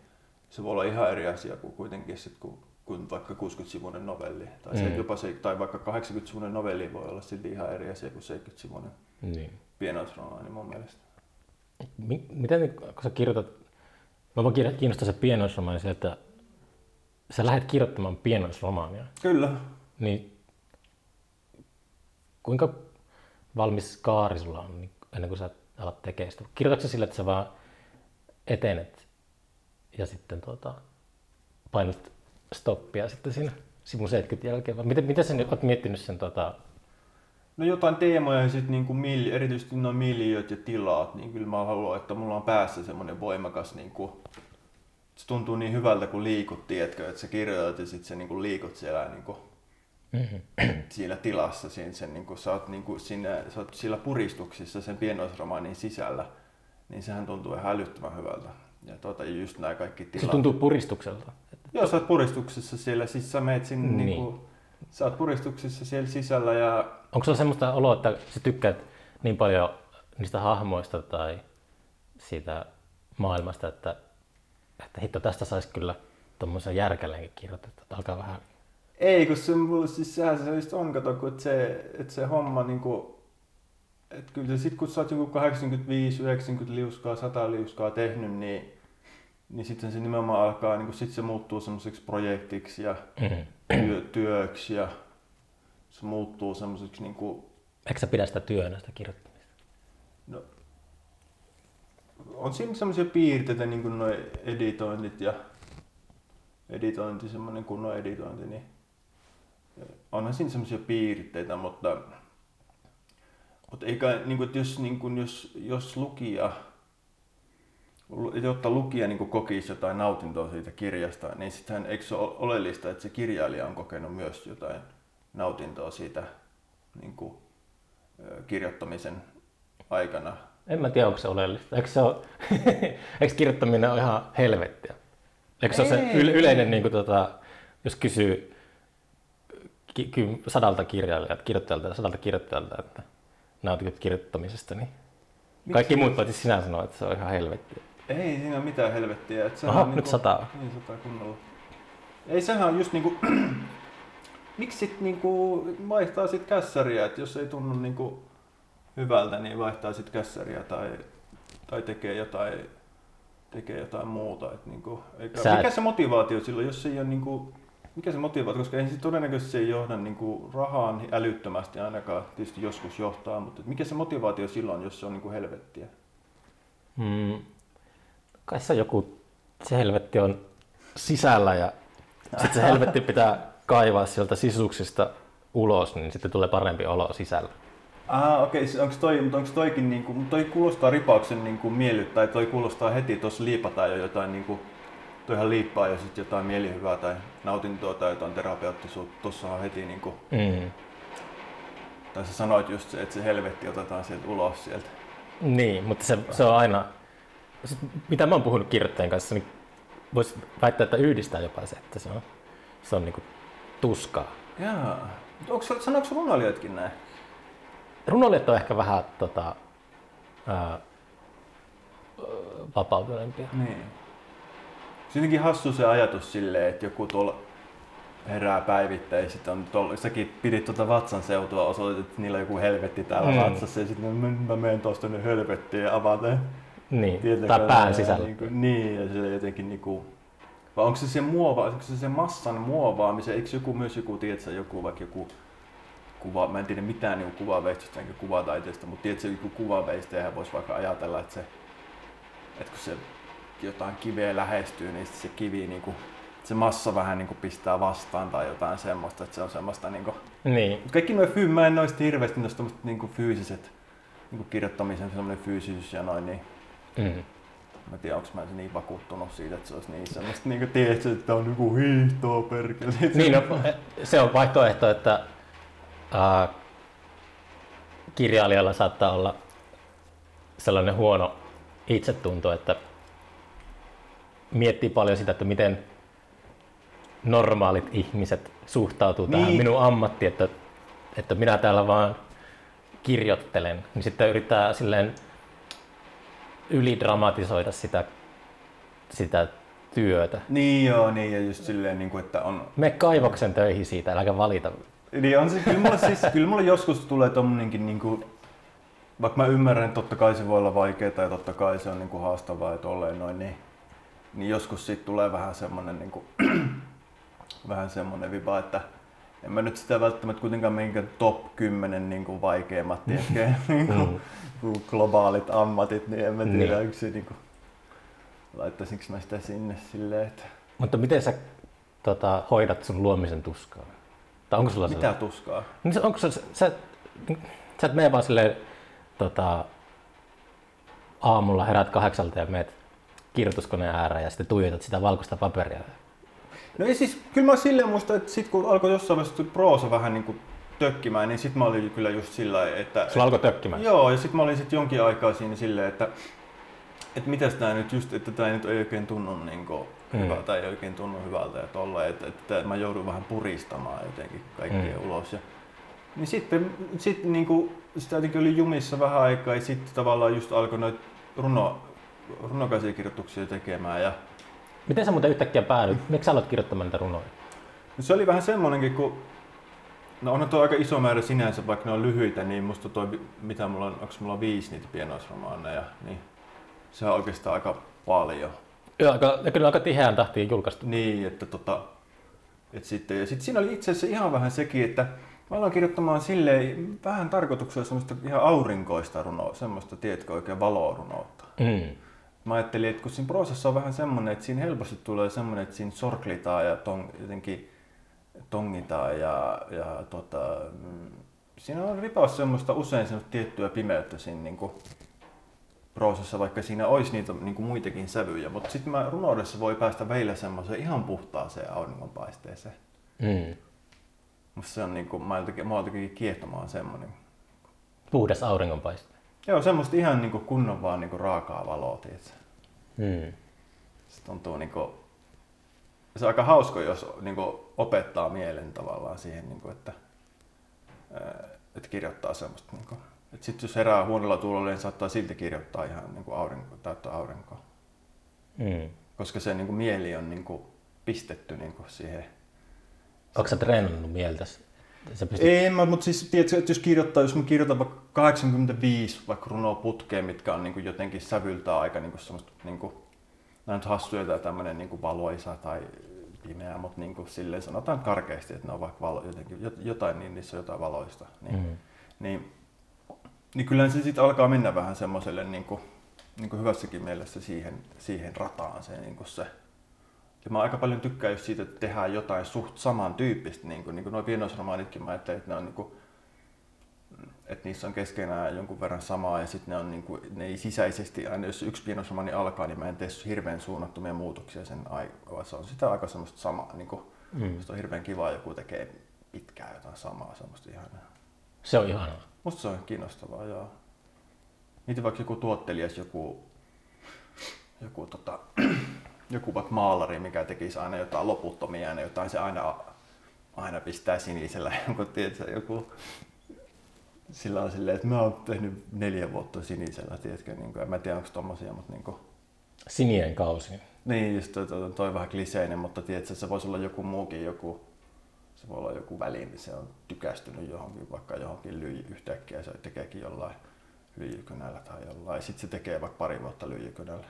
se voi olla ihan eri asia kuin kuitenkin sit, kuin, kuin vaikka 60-sivuinen novelli. Tai, mm. se, jopa se, tai vaikka 80-sivuinen novelli voi olla silti ihan eri asia kuin 70-sivuinen Niin. pienoisromaani mun mielestä. Mi- miten, kun sä kirjoitat, mä vaan kiinno- kiinnostaa se pienoisromaani se, että sä lähdet kirjoittamaan pienoisromaania, Kyllä. niin kuinka valmis kaari sulla on niin ennen kuin sä alat tekemään sitä? Kirjoitatko sillä, että sä vaan etenet ja sitten tuota, painat stoppia sitten siinä sivun 70 jälkeen? Vai miten, miten sä nyt oot miettinyt sen tota, No jotain teemoja ja sitten niinku mil, erityisesti nuo miljööt ja tilat, niin kyllä mä haluan, että mulla on päässä semmoinen voimakas, niinku, se tuntuu niin hyvältä kun liikut, tiedätkö, että sä kirjoitat ja sitten sä niinku liikut siellä niinku, Mm-hmm. siinä tilassa, siinä, sen, niinku, sä, oot, niinku, siinä, sä oot sillä puristuksissa sen pienoisromaanin sisällä, niin sehän tuntuu ihan älyttömän hyvältä. Ja tota, just nämä kaikki tilat. Se tuntuu puristukselta. Joo, sä oot puristuksessa siellä, siis sä meet sinne Niin. niin. niinku, sä oot puristuksessa siellä sisällä ja Onko sulla semmoista oloa, että sä tykkäät niin paljon niistä hahmoista tai siitä maailmasta, että, että hitto tästä saisi kyllä tuommoisen järkäleenkin kirjoitettu, että alkaa vähän... Ei, kun se mulle siis sehän se just on, kato, kun et se, et se homma niinku, että kyllä se sit kun sä oot joku 85, 90 liuskaa, 100 liuskaa tehnyt, niin, niin sitten se nimenomaan alkaa, niinku, sit se muuttuu semmoiseksi projektiksi ja Mm. työ, työksi ja se muuttuu semmoiseksi niinku, Eikö sä pidä sitä työnä, sitä kirjoittamista? no, on siinä semmoisia piirteitä, niin kuin noi editointit ja editointi, semmoinen kunnon editointi, niin onhan siinä semmoisia piirteitä, mutta, mutta eikä, niin kuin, jos, niin kuin, jos, jos lukija, jotta lukija niin kuin kokisi jotain nautintoa siitä kirjasta, niin sittenhän eikö se ole oleellista, että se kirjailija on kokenut myös jotain nautintoa siitä niin kuin, kirjoittamisen aikana. En mä tiedä, onko se oleellista. Eikö, se ole, eikö kirjoittaminen ole ihan helvettiä? Eikö se ole se Ei. yle- yleinen, niin kuin, tota, jos kysyy ki- ky- sadalta kirjailijalta, kirjoittajalta, sadalta kirjoittajalta, että nautitko kirjoittamisesta, niin kaikki muut paitsi sinä sanoo, että se on ihan helvettiä. Ei siinä ole mitään helvettiä. Että Aha, on nyt niinku- sataa. Niin sataa kunnolla. Ei sehän on just niinku... Miksi sit niinku vaihtaa sit kässäriä, että jos ei tunnu niinku hyvältä, niin vaihtaa sit kässäriä tai, tai tekee jotain tekee jotain muuta. Et niinku, eikä, Sä mikä se motivaatio silloin, jos ei ole niinku, mikä se motivaatio, koska ei se todennäköisesti se ei johda niinku rahaan älyttömästi ainakaan, tietysti joskus johtaa, mutta mikä se motivaatio silloin, jos se on niinku helvettiä? Mm. Kai se joku, se helvetti on sisällä ja sitten se helvetti pitää kaivaa sieltä sisuksista ulos, niin sitten tulee parempi olo sisällä. Ah, okei, okay. onko toi, mutta onko toikin niinku, toi kuulostaa ripauksen niinku miellyt, tai toi kuulostaa heti, tuossa liipataan jo jotain niinku, toihan liippaa jo sit jotain mielihyvää tai nautintoa tai jotain terapeuttisuutta, tossahan heti niinku, Mm. tai sä sanoit just se, että se helvetti otetaan sieltä ulos sieltä. Niin, mutta se, se on aina, sit mitä mä oon puhunut kirjoittajien kanssa, niin voisi väittää, että yhdistää jopa se, että se on, se on niinku tuskaa. Jaa, sanoiko runoilijatkin näin? Runoilijat on ehkä vähän tota, ää, vapautuneempia. Niin. Se jotenkin hassu se ajatus silleen, että joku tuolla herää päivittäin, sit on tuolla, säkin pidit tuota vatsan seutua, osoitit, että niillä on joku helvetti täällä Mm. vatsassa, ja sitten mä, mä menen tuosta nyt helvettiin ja avaten Niin, tietokoneen tai pään ja sisällä. Niin, kuin, niin ja se jotenkin niinku, vai onko se se muova, onko se se massan muovaamisen, eikö joku myös joku, tiedätkö, joku vaikka joku kuva, mä en tiedä mitään niinku kuvaveistosta enkä kuvataiteesta, mutta tiedätkö, joku kuvaveistäjä voisi vaikka ajatella, että se, että kun se jotain kiveä lähestyy, niin se kivi niinku, se massa vähän niinku pistää vastaan tai jotain semmoista, että se on semmoista niinku, Niin, Mut kaikki noin fyy, mä en noista hirveästi noista tommoset niinku fyysiset, niinku kirjoittamisen semmoinen fyysisyys ja noin, niin mm. mä en tiedä, onko mä niin vakuuttunut siitä, että se olisi niin semmoista, niinku tiedätkö, että on niinku hiihtoa perkele. niin no, se on vaihtoehto, että ää, kirjailijalla saattaa olla sellainen huono itsetunto, että miettii paljon sitä, että miten normaalit ihmiset suhtautuu tähän Niin. minun ammattiin, että, että minä täällä vaan kirjoittelen, niin sitten yrittää silleen ylidramatisoida sitä, sitä työtä. Niin joo, niin ja just silleen, niinku, että on... Me kaivoksen töihin siitä, äläkä valita. Niin on se, kyllä mulle, siis, kyllä mulle joskus tulee tommonenkin niinku, vaikka mä ymmärrän, että totta kai se voi olla vaikeaa ja totta kai se on niinku haastavaa ja tolleen noin, niin, niin joskus siitä tulee vähän semmonen niinku, vähän semmonen viba, että en mä nyt sitä välttämättä kuitenkaan minkään top 10 niinku vaikeimmat, tiedätkö, niinku, Mm. globaalit ammatit, niin en mä tiedä, Niin. se niinku, laittaisinko mä sitä sinne silleen, että Mutta miten sä tota, hoidat sun luomisen tuskaa? Tai onko sulla mitä sellainen? tuskaa? Niin onko se, sä, sä et mene vaan silleen, tota, aamulla herät kahdeksalta ja meet kirjoituskoneen ääreen ja sitten tuijotat sitä valkoista paperia. No ei siis, kyllä mä silleen muista, että sit kun alkoi jossain vaiheessa proosa vähän niin kuin tökkimään, niin sit mä olin kyllä just sillä että... Sulla alkoi tökkimään? Joo, ja sit mä olin sit jonkin aikaa siinä silleen, että että mitäs tää nyt just, että tää ei nyt ei oikein tunnu niin kuin mm. tai ei oikein tunnu hyvältä ja tolla, että, että mä joudun vähän puristamaan jotenkin kaikkea mm. ulos. Ja, niin sitten sit niin kuin, sitä jotenkin oli jumissa vähän aikaa ja sitten tavallaan just alkoi noita runo, runokäsikirjoituksia tekemään. Ja... Miten sä muuten yhtäkkiä päädyit? Miksi sä aloit kirjoittamaan niitä runoja? No se oli vähän semmonenkin, kun No on tuo aika iso määrä sinänsä, vaikka ne on lyhyitä, niin musta toi, mitä mulla on, onko mulla viisi niitä pienoisromaaneja, niin se on oikeastaan aika paljon. Joo, aika, ja kyllä aika tiheään tahtiin julkaistu. Niin, että tota, et sitten, ja sitten siinä oli itse asiassa ihan vähän sekin, että mä aloin kirjoittamaan silleen vähän tarkoituksella semmoista ihan aurinkoista runoa, semmoista, tiedätkö, oikein valorunoutta. Mm. Mä ajattelin, että kun siinä prosessa on vähän semmoinen, että siinä helposti tulee semmoinen, että siinä sorklitaan ja tong, jotenkin tongitaan ja, ja tota, mm, siinä on ripaus semmoista usein semmoista tiettyä pimeyttä siinä niin kuin proosassa, vaikka siinä olisi niitä niin kuin muitakin sävyjä, mutta sitten mä runoudessa voi päästä veillä semmoiseen ihan puhtaaseen auringonpaisteeseen. Mm. Musta se on niin kuin, mä jotenkin, mä jotenkin kiehtomaan semmoinen. Puhdas auringonpaiste. Joo, semmoista ihan niin kuin kunnon vaan niin kuin raakaa valoa, tietsä. Mm. Se tuntuu niin kuin, se on aika hauska, jos niin kuin, opettaa mielen tavallaan siihen, niin kuin, että, että kirjoittaa semmoista niin kuin, sitten jos herää huonolla tuulolla, niin saattaa silti kirjoittaa ihan niin kuin aurinko, täyttä aurinkoa. Mm. Koska se niin kuin mieli on niin kuin pistetty niin kuin siihen. Onko sä treenannut mieltäsi? pystyt... Ei, mä, mutta siis tiedätkö, että jos kirjoittaa, jos mä kirjoitan vaikka 85 vaikka runoa putkeen, mitkä on niin kuin jotenkin sävyltä aika niin kuin semmoista, niin kuin, nyt hassuja tai tämmöinen niin kuin valoisa tai pimeä, mutta niin kuin silleen sanotaan karkeasti, että ne on vaikka valo, jotenkin, jotain, niin niissä on jotain valoista. Niin, mm. niin niin kyllä se sitten alkaa mennä vähän semmoiselle niin kuin, niin kuin hyvässäkin mielessä siihen, siihen rataan se, niin kuin se. Ja mä aika paljon tykkään just siitä, että tehdään jotain suht samantyyppistä, niin kuin, niin kuin nuo pienoisromaanitkin, mä ajattelin, että ne on niin kuin, että niissä on keskenään jonkun verran samaa ja sitten ne, on, niin kuin, ne ei sisäisesti, aina jos yksi pienoisromaani alkaa, niin mä en tee hirveän suunnattomia muutoksia sen aikaa. Se on sitä aika semmoista samaa. Niin kuin, mm. on hirveän kiva, joku tekee pitkään jotain samaa, semmoista ihanaa. Se on ihanaa. Musta se on kiinnostavaa, joo. Miten vaikka joku tuottelijas, joku, joku, tota, joku vaikka maalari, mikä tekisi aina jotain loputtomia ja jotain, se aina, aina pistää sinisellä jonkun, tiedätkö, joku sillä on silleen, että mä oon tehnyt neljä vuotta sinisellä, tiedätkö, niin kuin, en mä tiedä onko tommosia, mutta niin kuin... Sinien kausi. Niin, just toi, toi, toi vähän kliseinen, mutta tiedätkö, se voisi olla joku muukin, joku, se voi olla joku väliin, niin se on tykästynyt johonkin, vaikka johonkin lyijy yhtäkkiä, se tekeekin jollain lyijykynällä tai jollain. Sitten se tekee vaikka pari vuotta lyijykynällä.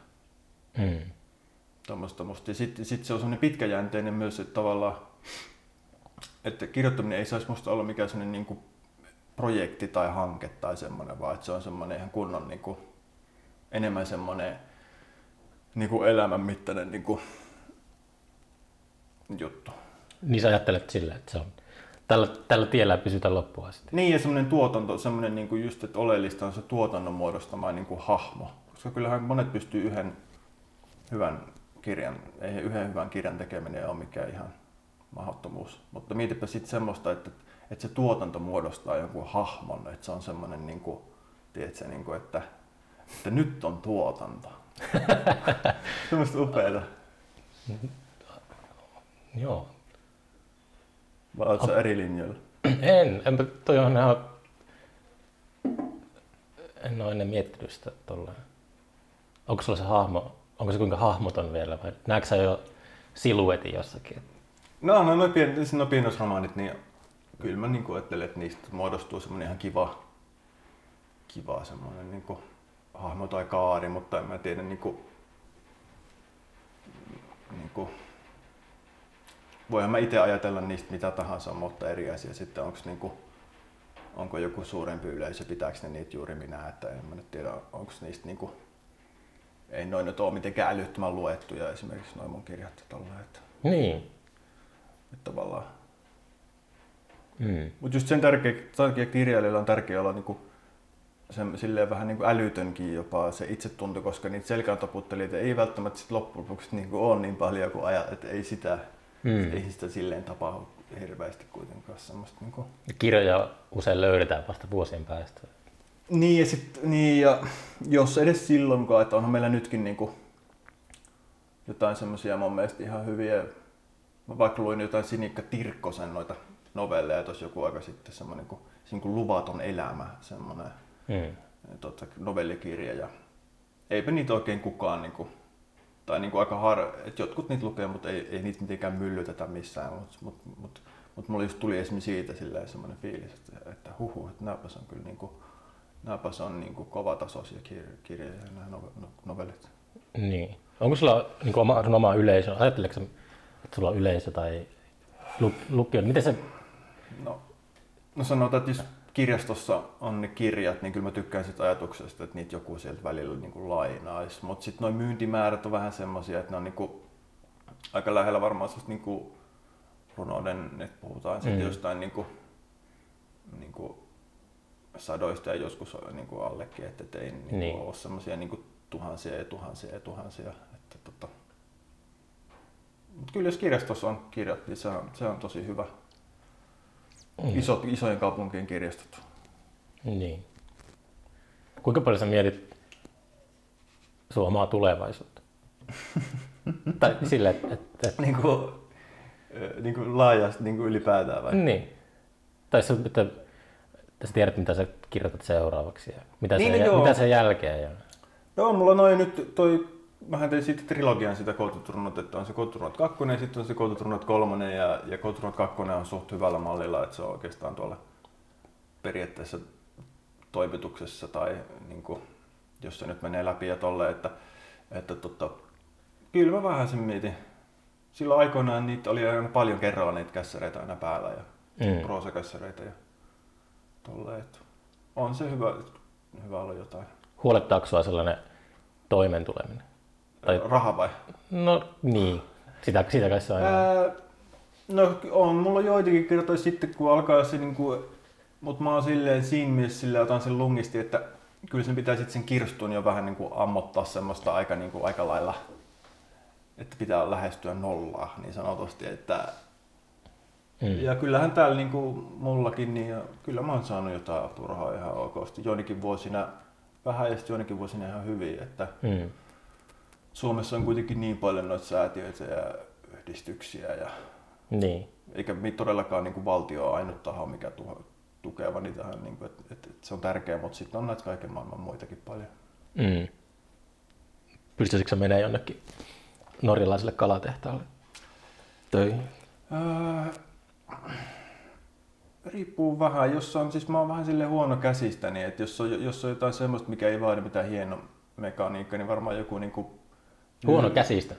Tuommoista musta. Sitten sit se on semmoinen pitkäjänteinen myös, että tavallaan, että kirjoittaminen ei saisi musta olla mikään semmoinen niin kuin projekti tai hanke tai semmoinen, vaan että se on semmoinen ihan kunnon niin kuin, enemmän semmoinen niin kuin elämän mittainen niin kuin, juttu. Niin sä ajattelet sillä, että se on tällä, tällä tiellä pysytä loppuun asti. Niin ja semmoinen tuotanto, semmoinen niin kuin just, että oleellista on se tuotannon muodostama niin kuin hahmo. Koska kyllähän monet pystyy yhden hyvän kirjan, ei yhden hyvän kirjan tekeminen ole mikään ihan mahdottomuus. Mutta mietipä sitten semmoista, että, että se tuotanto muodostaa jonkun hahmon, että se on semmoinen, niin kuin, tiedätkö, niin kuin, että, että nyt on tuotanto. semmoista upeaa. Joo, vai oletko eri linjoilla? En, enpä toi on ihan... En ole ennen miettinyt sitä tolleen. Onko sulla se hahmo, onko se kuinka hahmoton vielä vai näetkö sä jo siluetin jossakin? No, no, no, pien, no pienoisromaanit, niin kyllä mä niin ajattelen, että niistä muodostuu semmoinen ihan kiva, kiva semmoinen niin kuin, hahmo tai kaari, mutta en mä tiedä niin kuin, niin kuin, voihan mä itse ajatella niistä mitä tahansa, mutta eri asia sitten onko niinku, onko joku suurempi yleisö, pitääkö ne niitä juuri minä, että en mä nyt tiedä, onko niistä niinku, ei noin nyt ole mitenkään älyttömän luettuja esimerkiksi noin mun kirjat tolla, että, Niin. Että tavallaan Mm. Mutta just sen sen takia kirjailijalla on tärkeää olla niinku sen, silleen vähän niinku älytönkin jopa se itsetunto, koska niitä selkääntaputtelijoita ei välttämättä sit loppujen lopuksi niinku ole niin paljon kuin ajat, että ei sitä, Mm. ei sitä silleen tapahdu hirveästi kuitenkaan semmoista niinku. Kirjoja usein löydetään vasta vuosien päästä. Niin ja, sit, niin ja jos edes silloinkaan, että onhan meillä nytkin niinku jotain semmoisia mun mielestä ihan hyviä, mä vaikka luin jotain Sinikka Tirkkosen noita novelleja tuossa joku aika sitten, semmoinen kuin, siinä kuin Luvaton elämä, semmoinen Mm. tota, novellikirja ja eipä niitä oikein kukaan niinku, tai niinku aika har, että jotkut niitä lukee, mutta ei, ei niitä mitenkään myllytetä missään, mutta mut, mut, mut mulla just tuli esimerkiksi siitä silleen semmoinen fiilis, että, että huhu, että nääpäs on kyllä niinku, nääpäs on niinku kovatasoisia kir- kirjoja nämä no- novellit. Niin. Onko sulla niin oma, sun oma yleisö? Ajatteleeko sä, että sulla on yleisö tai lu, lukio? Miten se... No, no sanotaan, että jos kirjastossa on ne kirjat, niin kyllä mä tykkään siitä ajatuksesta, että niitä joku sieltä välillä niin kuin lainaisi. Mutta sitten noin myyntimäärät on vähän semmoisia, että ne on niin kuin aika lähellä varmaan sellaista niin kuin runouden, että puhutaan sitten Mm. jostain niin kuin, niin kuin sadoista ja joskus niin kuin allekin, että et ei niin kuin Niin. ole semmoisia niin kuin tuhansia ja tuhansia ja tuhansia. Että, tota. Mut kyllä jos kirjastossa on kirjat, niin se on, se on tosi hyvä. Mm. Isot, isojen kaupunkien kirjastot. Niin. Kuinka paljon sä mietit sun omaa tulevaisuutta? tai sille, että... että, että Niin kuin, niin kuin laajasti niin kuin ylipäätään vai? niin. Tai sä, että, että sä tiedät, mitä sä kirjoitat seuraavaksi ja mitä, Niin, sen, no joo. mitä sen jälkeen. Ja... Joo, mulla noin nyt toi, mähän tein siitä trilogian sitä Koututrunnot, että on se Koututrunnot 2 ja sitten on se Koututrunnot 3 ja, ja Koututrunnot 2 on suht hyvällä mallilla, että se on oikeastaan tuolla periaatteessa toimituksessa tai niin kuin, jos se nyt menee läpi ja tolle, että, että tota, kyllä mä vähän sen mietin. Silloin aikoinaan niitä oli aina paljon kerralla niitä kässäreitä aina päällä ja Mm. proosakässäreitä ja tolleen, että on se hyvä, hyvä olla jotain. Huolettaako sellainen toimen tuleminen? Tai-. Raha vai? No niin, sitä, sitä kai se on. aina. Ää, no on mulla joitakin kertoja sitten, kun alkaa se niinku, mutta mä oon silleen siinä mielessä silleen, otan sen lungisti, että kyllä sen pitää sitten sen kirstun jo vähän niinku ammottaa semmoista aika, niinku, aika lailla, että pitää lähestyä nollaa niin sanotusti, että Mm. ja kyllähän täällä niinku mullakin, niin kyllä mä oon saanut jotain apurahaa ihan okosti. Joinakin vuosina vähän ja sitten joinakin vuosina ihan hyvin, että Mm. Suomessa on kuitenkin niin paljon noita säätiöitä ja yhdistyksiä ja Niin. eikä todellakaan niin kuin valtio ole ainut taho, mikä tuho, tukee, vaan niitähän, niin kuin, että, että, että se on tärkeä, mutta sitten on näitä kaiken maailman muitakin paljon. Mm. Pystyisikö sä menemään jonnekin norjalaiselle kalatehtaalle töihin? Öö, riippuu vähän, jos on, siis mä oon vähän sille huono käsistä, niin että jos on, jos on jotain semmoista, mikä ei vaadi mitään hieno mekaniikka, niin varmaan joku niin kuin, Huono käsistä.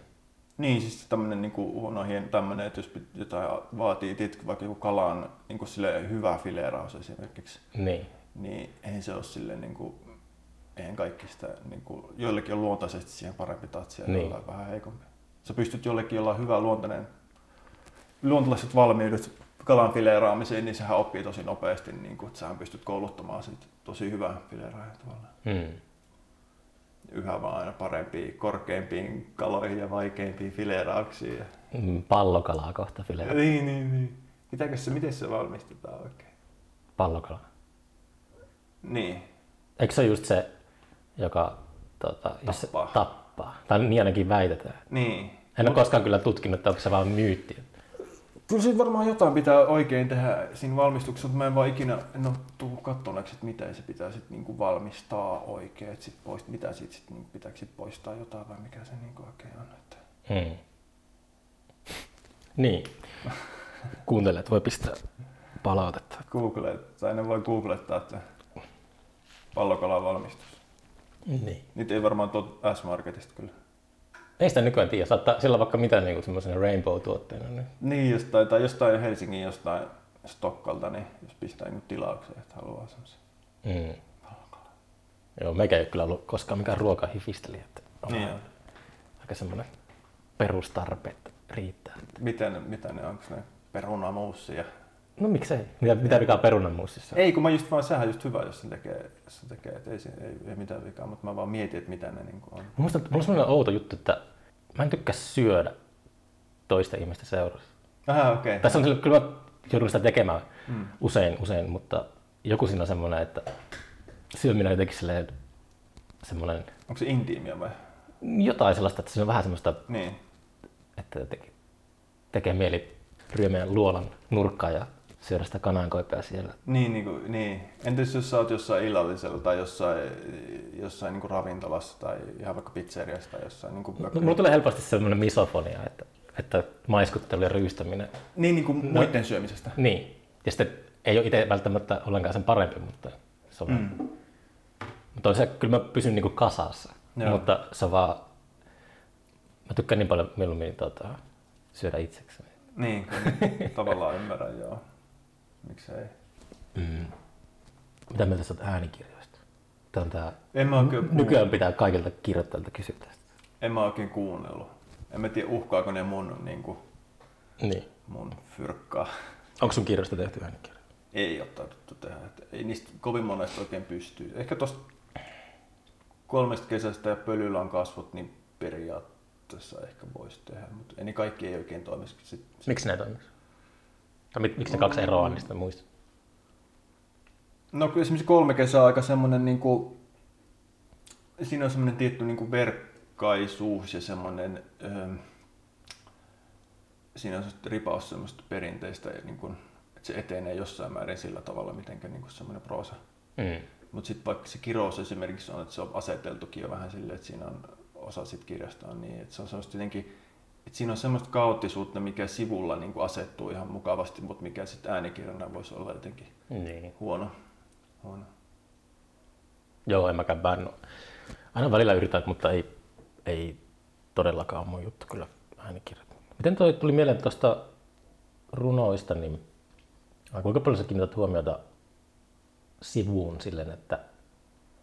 Niin, siis tämmöinen niin kuin huono hieno tämmöinen, että jos jotain vaatii, tiedätkö, vaikka joku kalan niin kuin sille hyvä fileeraus esimerkiksi, Niin. niin eihän se ole silleen niin kuin, eihän kaikki sitä, niin kuin, joillekin on luontaisesti siihen parempi tatsi ja Niin. jollain vähän heikompi. Sä pystyt jollekin jolla on hyvä luontainen, luontaiset valmiudet kalan fileeraamiseen, niin sehän oppii tosi nopeasti, niin kuin, että sähän pystyt kouluttamaan siitä tosi hyvää fileeraaja tavallaan. Mm. Yhä vaan aina parempiin, korkeimpiin kaloihin ja vaikeimpiin fileerauksiin. Mm, Pallokalaa kohta fileä. Niin, niin, niin. Mitäkös se, miten se valmistetaan oikein? Pallokala. Niin. Eikö se just se, joka tota, jos se Tappaa. tappaa? Tai niin ainakin väitetään. Niin. En ole koskaan kyllä tutkinut, että onko se vaan myytti. Kyllä siinä varmaan jotain pitää oikein tehdä siinä valmistuksessa, mutta mä en vaan ikinä en ole tullut kattoneeksi, että mitä se pitää sit niinku valmistaa oikein, että sit poist, mitä siitä sit, niinku, pitääkö sit poistaa jotain vai mikä se niinku oikein on. Että... Mm. Niin. Kuuntelijat voi pistää palautetta. Google, tai ne voi googlettaa, että pallokalan valmistus. Niin. Niitä ei varmaan tuot S-Marketista kyllä. Ei sitä nykyään tiedä. Saattaa sillä vaikka mitä niin semmoisena rainbow-tuotteena. Niin. Niin, jostain, tai jostain Helsingin jostain Stokkalta, niin jos pistää niinku tilaukseen, että haluaa semmoisen. Mm. Joo, meikä ei ole kyllä ollut koskaan mikään ruokahifisteli. Että on Niin on. aika semmoinen perustarpeet riittää. Miten, mitä ne, onko ne perunamuussi ja No miksei? Mitä, mitä vikaa perunanmussissa? Ei, kun mä just vaan, sehän on just hyvä, jos se tekee, jos se tekee että ei, ei, ei mitään vikaa, mutta mä vaan mietin, että mitä ne niin on. Musta, mulla on sellainen outo juttu, että mä en tykkää syödä toista ihmistä seurassa. Aha, okei. Okay. Tässä on kyllä mä joudun sitä tekemään Mm. usein, usein, mutta joku siinä on semmoinen, että syöminen on jotenkin silleen semmoinen Onko se intiimiä vai? jotain sellaista, että se on vähän semmoista, Niin. että jotenkin tekee mieli ryömiä luolan nurkkaan ja syödä sitä kanankoipea siellä. Niin, niin, kuin, niin. Entäs jos sä oot jossain illallisella tai jossain, jossain niin kuin ravintolassa tai ihan vaikka pizzeriassa tai jossain niin kuin, No, mulla tulee helposti semmoinen misofonia, että, että maiskuttelu ja ryystäminen. niin, niin kuin muiden syömisestä. Niin. Ja sitten ei ole itse välttämättä ollenkaan sen parempi, mutta se on mm. Mutta se, kyllä mä pysyn niinku kasassa, Joo. mutta se on vaan, mä tykkään niin paljon mieluummin tota, syödä itsekseni. Niin, tavallaan ymmärrän, joo. Miksei. Mm. Mitä mieltä sä oot äänikirjoista? Tämä on tää, En mä oikein, nykyään pitää kaikilta kirjoittajilta kysyä tästä. en mä oikein kuunnellut. En mä tiedä, uhkaako ne mun, niin kuin, Niin. mun fyrkkaa. Onko sun kirjoista tehty äänikirja? Ei ole taidettu tehdä. Että ei niistä kovin monesta oikein pystyy. Ehkä tuosta kolmesta kesästä ja pölyllä kasvot, niin periaatteessa ehkä voisi tehdä, mutta ei ne kaikki ei oikein toimisi. Miksi ne toimisi? Tai mit- miksi ne kaksi eroa on niistä muista? No kyllä esimerkiksi kolme kesää aika semmoinen, niin kuin, siinä on semmoinen tietty niin kuin verkkaisuus ja semmoinen, öö, siinä on ripaus semmoista perinteistä, ja niin kuin, että se etenee jossain määrin sillä tavalla, miten niin semmoinen proosa. Mm. Mutta sitten vaikka se kirous esimerkiksi on, että se on aseteltukin jo vähän silleen, että siinä on osa sit kirjasta on niin, että se on semmoista jotenkin, että siinä on semmoista kaoottisuutta, mikä sivulla niin kuin asettuu ihan mukavasti, mutta mikä sitten äänikirjana voisi olla jotenkin Niin. huono. huono. Joo, en mäkään bänny. Aina välillä yritän, mutta ei, ei todellakaan ole mun juttu kyllä äänikirjat. Miten toi tuli mieleen tuosta runoista, niin ai, kuinka paljon sä kiinnität huomiota sivuun silleen, että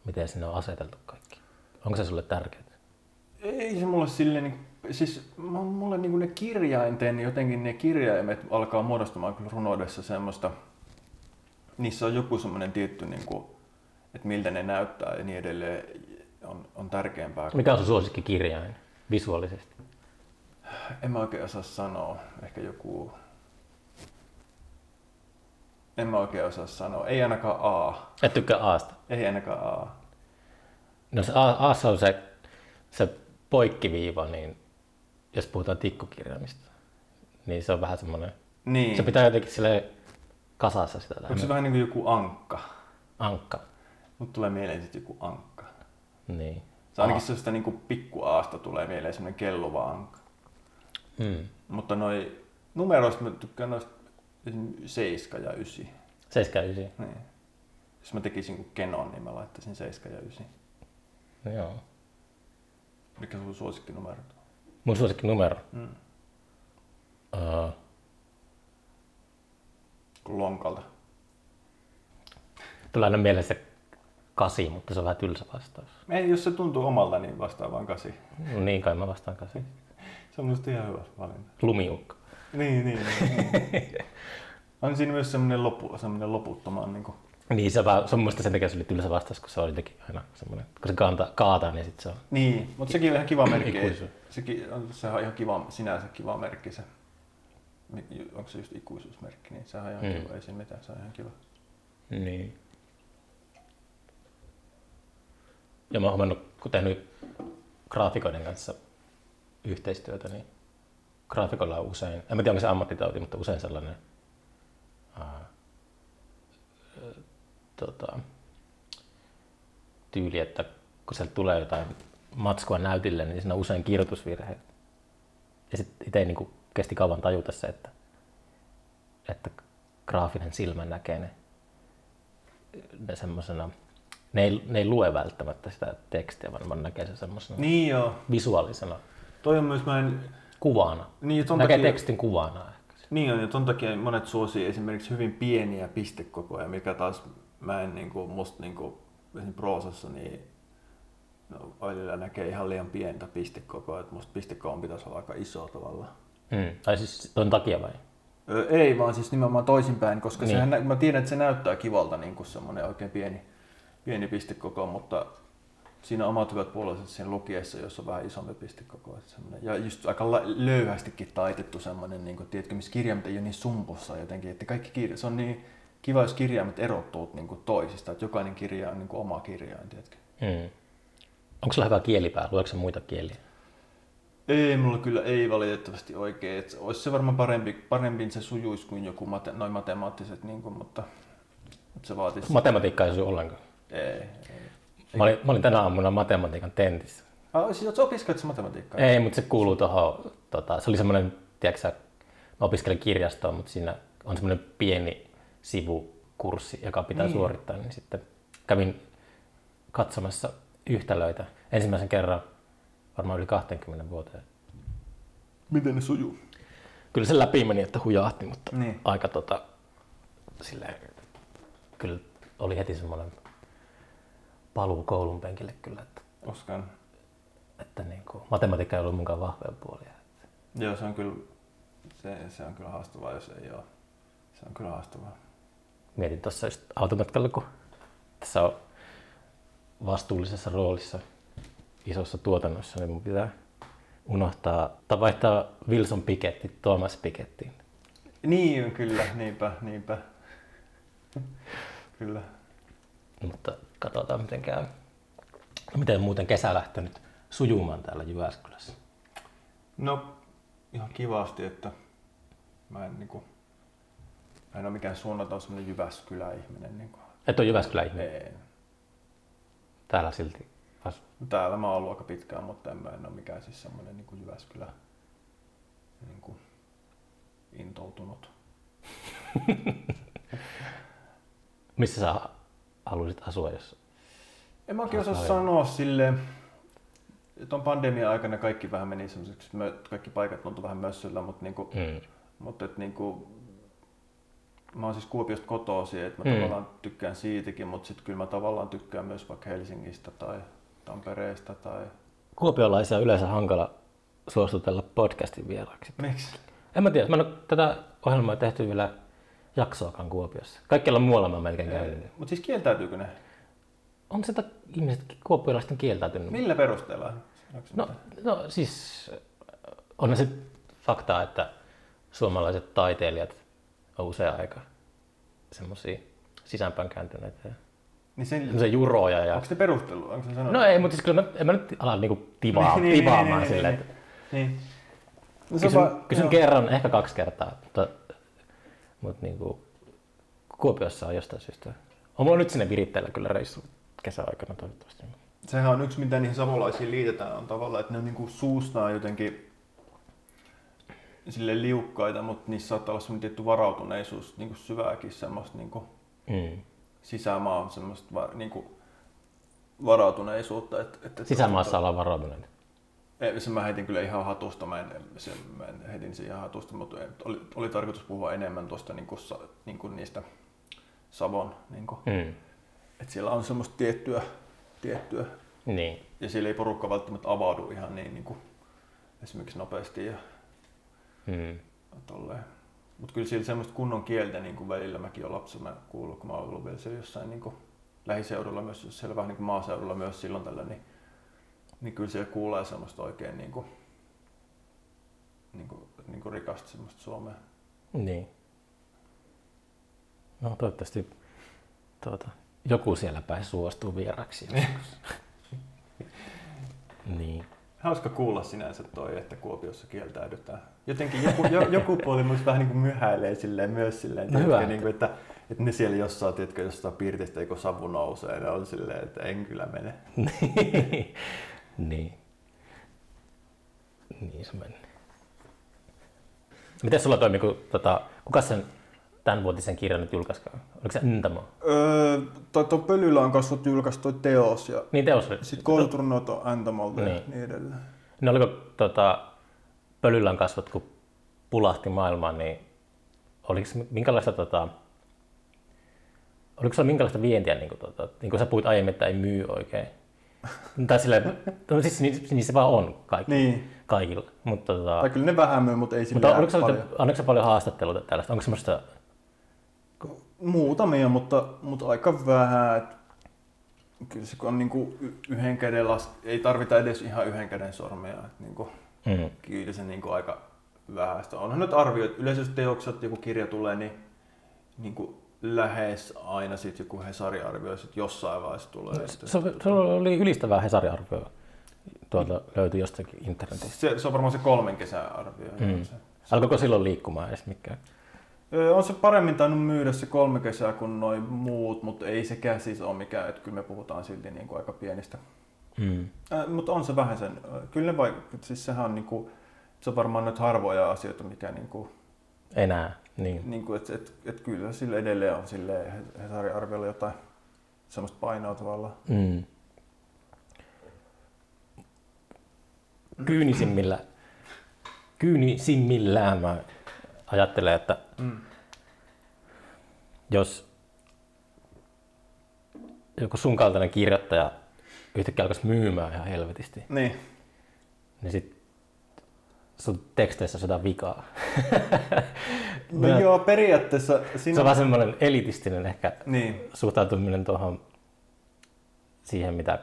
miten sinne on aseteltu kaikki? Onko se sulle tärkeää? Ei se mulle silleen, niin, siis mulle niin ne kirjainten, jotenkin ne kirjaimet alkaa muodostumaan kyllä runoudessa semmoista, niissä on joku semmoinen tietty, niin kuin, että miltä ne näyttää ja niin edelleen on, on tärkeämpää. Mikä on sun suosikkikirjain visuaalisesti? En mä oikein osaa sanoa. Ehkä joku... En mä oikein osaa sanoa. Ei ainakaan A. Et tykkää Aasta. Ei ainakaan A. No se A, Aassa on se, se poikkiviiva, niin jos puhutaan tikkukirjaimista, niin se on vähän semmoinen, Niin. se pitää jotenkin sille kasassa sitä Onko se vähän niin kuin joku ankka? ankka. Mut tulee mieleen sitten joku ankka. Niin. Se ainakin sellaista niin kuin pikku Aasta tulee mieleen semmoinen kelluva ankka. Mm. Mutta noi numeroista mä tykkään noista esim. 7 ja 9. 7 9. Niin. Jos mä tekisin kuin Kenon, niin mä laittaisin 7 ja 9. Joo. Mikä sun suosikkinumero on? Mun suosikki numero. Mm. Uh, lonkalta. tulee aina mieleen se kasi, mutta se on vähän tylsä vastaus. Ei, jos se tuntuu omalta, niin vastaa vaan kasi. No niin kai mä vastaan kasi. Se on minusta ihan hyvä valinta. Lumiukko. Niin, niin. niin. on siinä myös semmoinen, lopu, semmoinen loputtoman niin kuin, Niin se, on vähän, se on mielestä sen takia se oli tylsä vastaus, kun se on jotenkin aina semmoinen, kun se kaataa, kaataa niin sitten se on. Niin, mutta sekin on ihan kiva merkki. Sekin on, sehän on ihan kiva, sinänsä kiva merkki se. Onko se just ikuisuusmerkki, niin sehän on ihan Mm. kiva, ei siinä mitään, se on ihan kiva. Niin. Ja mä oon huomannut, kun tehnyt graafikoiden kanssa yhteistyötä, niin graafikolla on usein, en mä tiedä onko se ammattitauti, mutta usein sellainen tota, tyyli, että kun sieltä tulee jotain matskua näytille, niin siinä on usein kirjoitusvirheitä. Ja sitten itse niin kesti kauan tajuta se, että, että graafinen silmä näkee ne ne semmosena, ne ei, ne ei lue välttämättä sitä tekstiä, vaan vaan näkee sen semmosena Niin joo, visuaalisena toi on myös, mä en, kuvana. niin ja ton näkee takia, tekstin kuvana ehkä. niin on, ja ton takia monet suosii esimerkiksi hyvin pieniä pistekokoja, mikä taas mä en niinku, musta niinku, proosassa, niin no, välillä näkee ihan liian pientä pistekokoa, että musta pistekoon pitäisi olla aika iso tavalla. Mm. Tai siis ton takia vai? Öö, ei, vaan siis nimenomaan toisinpäin, koska Niin. sehän, mä tiedän, että se näyttää kivalta niin kuin semmoinen oikein pieni, pieni pistekoko, mutta siinä on omat hyvät puolensa siinä lukiessa, jossa on vähän isompi pistekoko. Ja just aika löyhästikin taitettu semmoinen, niin kuin, tiedätkö, missä kirjaimet ei ole niin sumpussa jotenkin, että kaikki kirja, se on niin kiva, jos kirjaimet erottuu niin kuin toisista, että jokainen kirja on niin kuin oma kirjain, tiedätkö. Mm. Onko sulla hyvä kielipää? Luetko muita kieliä? Ei, mulla kyllä ei valitettavasti oikein. Et olisi se varmaan parempi, parempi se sujuisi kuin joku mate, noin matemaattiset, niin kuin, mutta, mutta se vaatisi... Matematiikka ei osu ollenkaan. ei, ei. Mä olin, mä olin tänä aamuna matematiikan tentissä. Ah, siis opiskelet matematiikkaa? Ei, mutta se kuuluu tuohon, tota, se oli semmoinen, tiedätkö sä, mä opiskelen kirjastoa, mutta siinä on semmoinen pieni sivukurssi, joka pitää Niin. suorittaa, niin sitten kävin katsomassa yhtälöitä ensimmäisen kerran varmaan yli 20 vuoteen. Miten ne sujuu? Kyllä se läpi meni, että hujahti, mutta Niin. aika tota, silleen, kyllä oli heti semmoinen paluu koulun penkille kyllä, että, Oskaan. että niin kuin, matematiikka ei ollut munkaan vahvoja puolia. Joo, se on kyllä, se, se on kyllä haastavaa, jos ei ole. Se on kyllä haastavaa. Mietin tuossa just automatkalla, kun tässä on vastuullisessa roolissa isossa tuotannossa, niin mun pitää unohtaa tai vaihtaa Wilson Piketty Thomas Pikettiin. Niin, kyllä, niinpä, niinpä. kyllä. Mutta katsotaan miten käy. No, Miten muuten kesä lähtenyt sujumaan täällä Jyväskylässä? No, ihan kivasti, että mä en niinku, mä en ole mikään suunnaton semmonen Jyväskylä-ihminen. Niinku. Et ole Jyväskylä ihminen. Ei. Täällä silti asu. Täällä mä oon ollut aika pitkään, mutta en, mä en ole mikään siis semmoinen niin Jyväskylä niin kuin intoutunut. Missä sä haluaisit asua, jos... En mä oikein osaa sanoa sille Tuon pandemian aikana kaikki vähän meni semmoiseksi, kaikki paikat tuntui vähän mössöllä, mutta, niinku, Mm. mutta et niinku, mä oon siis Kuopiosta kotoisin, että mä Mm. tavallaan tykkään siitäkin, mutta sitten kyllä mä tavallaan tykkään myös vaikka Helsingistä tai Tampereesta tai... Kuopiolaisia on yleensä hankala suostutella podcastin vieraaksi. Miksi? En mä tiedä, mä en ole tätä ohjelmaa tehty vielä jaksoakaan Kuopiossa. Kaikkialla muualla mä melkein käynyt. Mutta siis kieltäytyykö ne? On sitä ihmiset kuopiolaisten kieltäytynyt. Millä perusteella? No, no siis on se faktaa, että suomalaiset taiteilijat on usein aika semmoisia sisäänpäin kääntyneitä Niin sen, semmoisia juroja. Ja... onko se perustelu? Onko se sanonut? No ei, mutta siis kyllä mä, en mä nyt ala niinku tivaa, Niin, niin, tivaamaan niin, silleen, niin, että Niin. No se on kysyn, vaan- kysyn kerran, ehkä kaksi kertaa, mutta, mutta niinku, Kuopiossa on jostain syystä. On mulla nyt sinne viritteillä kyllä reissu kesäaikana toivottavasti. Sehän on yksi, mitä niihin savolaisiin liitetään, on tavallaan, että ne on niinku suustaan jotenkin sille liukkaita, mutta niissä saattaa olla semmoinen tietty varautuneisuus, niinku syvääkin semmoista niinku Mm. sisämaan semmoista va, niinku varautuneisuutta. Että, että Sisämaassa ollaan varautuneita. Ei, se mä heitin kyllä ihan hatusta, mä en, se, mä en heitin sen ihan hatusta, mutta oli, oli tarkoitus puhua enemmän tuosta niinku, sa, niinku niistä Savon, niinku, Mm. että siellä on semmoista tiettyä, tiettyä Niin. ja siellä ei porukka välttämättä avaudu ihan niin, niin kuin, esimerkiksi nopeasti ja Mm. Mutta kyllä siellä semmoista kunnon kieltä niin kuin välillä mäkin olen lapsena kuullut, kun mä oon ollut vielä siellä jossain niin kuin lähiseudulla myös, jos siellä vähän niin kuin maaseudulla myös silloin tällä, niin, niin kyllä siellä kuulee semmoista oikein niin kuin, niin kuin, niin kuin rikasta semmoista suomea. Niin. No toivottavasti tuota, joku siellä päin suostuu vieraksi joskus. niin. Hauska kuulla sinänsä toi, että Kuopiossa kieltäydytään. Jotenkin joku, jo, joku puoli musta vähän niin kuin myhäilee silleen myös silleen, No tiedätkö, niin kuin, että, että ne siellä jossain, tiedätkö, jossain piirtistä, kun savu nousee, ne on silleen, että en kyllä mene. niin. Niin se meni. Miten sulla toimi, kun tota, kuka sen tämänvuotisen kirjan nyt julkaiskaan? Oliko se Ntamo? Öö, toi, toi Pölyllä on kasvot julkaistu toi teos ja Niin teos. sitten koulutrunnot on Antamolta ja Niin. niin edelleen. No oliko tota, Pölyllän kasvot, kun pulahti maailmaan, niin oliko se minkälaista, tota, oliko se minkälaista vientiä, niin kuin, tota, niin kuin sä puhuit aiemmin, että ei myy oikein, Tai silleen, no siis niin, niin se vaan on kaikki, Niin. kaikilla. Mutta, tota, Tai kyllä ne vähän myy, mutta ei mutta sillä oliko, paljon. paljon. oliko se paljon haastatteluita tällaista? Onko semmoista, Muutamia, mutta, mutta aika vähän. Et Kyllä se kun on niinku yhden käden las... ei tarvita edes ihan yhden käden sormia. Et niinku, mm, kyllä se niinku aika vähäistä. Onhan nyt arvioit, yleensä jos teokset joku kirja tulee, niin niinku lähes aina sit joku Hesari-arvio sit jossain vaiheessa tulee. Et- se, se oli ylistävää Hesari-arvioa. Tuolta löytyi jostakin internetistä. Se, se on varmaan se kolmen kesän arvio. Mm. Se, Alkoiko silloin liikkumaan edes mikään? Öö, On se paremmin tainnut myydä se kolme kesää kuin noin muut, mutta ei sekään siis ole mikään, että kyllä me puhutaan silti niin kuin aika pienistä. Mm. Äh, mutta on se vähän sen, kyllä ne vaik- siis sehän on niin kuin, se on varmaan nyt harvoja asioita, mikä niin kuin, Enää, niin. niin kuin että et, et kyllä sillä edelleen on sille Hesarin arviolla jotain semmoista painoa tavallaan. Mm. Kyynisimmillä, kyynisimmillään mä ajattelen, että Mm. jos joku sun kaltainen kirjoittaja yhtäkkiä alkaisi myymään ihan helvetisti, Niin, niin sit sun teksteissä on jotain vikaa. no Mä- joo, periaatteessa Se siinä... on vähän semmoinen elitistinen ehkä Niin, suhtautuminen tuohon siihen, mitä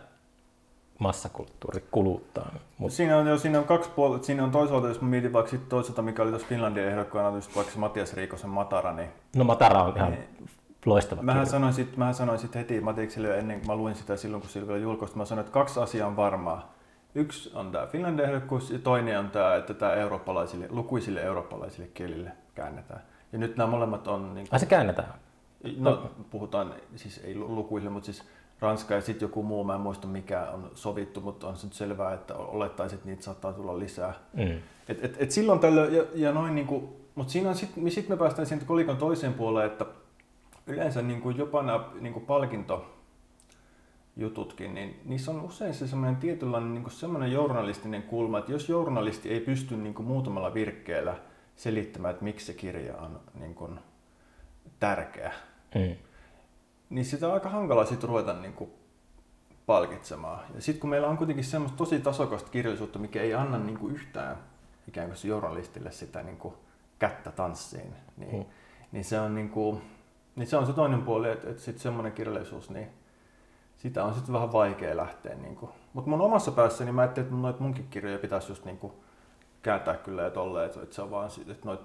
massakulttuuri kuluttaa. Mut, Siinä on, jo, siinä on kaksi puolta. Siinä on toisaalta, jos mä mietin vaikka sit toisaalta, mikä oli tuossa Finlandia ehdokkaana, just vaikka se Matias Riikosen Matara, niin no Matara on ihan Niin. loistava Mähän kirja. sanoin, sit, mähän sanoin sit heti Matikselle jo ennen kuin mä luin sitä silloin, kun sillä vielä julkaistu, mä sanoin, että kaksi asiaa on varmaa. Yksi on tämä Finlandia ehdokkuus ja toinen on tämä, että tämä eurooppalaisille, lukuisille eurooppalaisille kielille käännetään. Ja nyt nämä molemmat on, niin Ai se käännetään. no, puhutaan siis ei lu- lukuisille, mutta siis Ranska ja sitten joku muu, mä en muista mikä on sovittu, mutta on se nyt selvää, että olettaisin, että niitä saattaa tulla lisää. Mm. Et, et, et silloin tällöin, ja, ja noin niinku, mutta siinä on sitten sit me päästään siitä kolikon toiseen puoleen, että yleensä niinku jopa nämä niinku palkintojututkin, niin niissä on usein se semmoinen tietynlainen niinku semmoinen journalistinen kulma, että jos journalisti ei pysty niinku muutamalla virkkeellä selittämään, että miksi se kirja on niinku tärkeä, Mm. Niin sitä on aika hankala sitten ruveta niinku palkitsemaan. Ja sitten kun meillä on kuitenkin semmoista tosi tasokasta kirjallisuutta, mikä ei anna niinku yhtään ikään kuin journalistille sitä niinku kättä tanssiin, niin, Mm. niin, se on niinku, niin se on se toinen puoli, että, että sitten semmoinen kirjallisuus, niin sitä on sitten vähän vaikea lähteä. Niinku. Mutta mun omassa päässäni mä ajattelin, että noit munkin kirjoja pitäisi just niinku kääntää kyllä ja tolleen, että, että se on vaan sit, että noit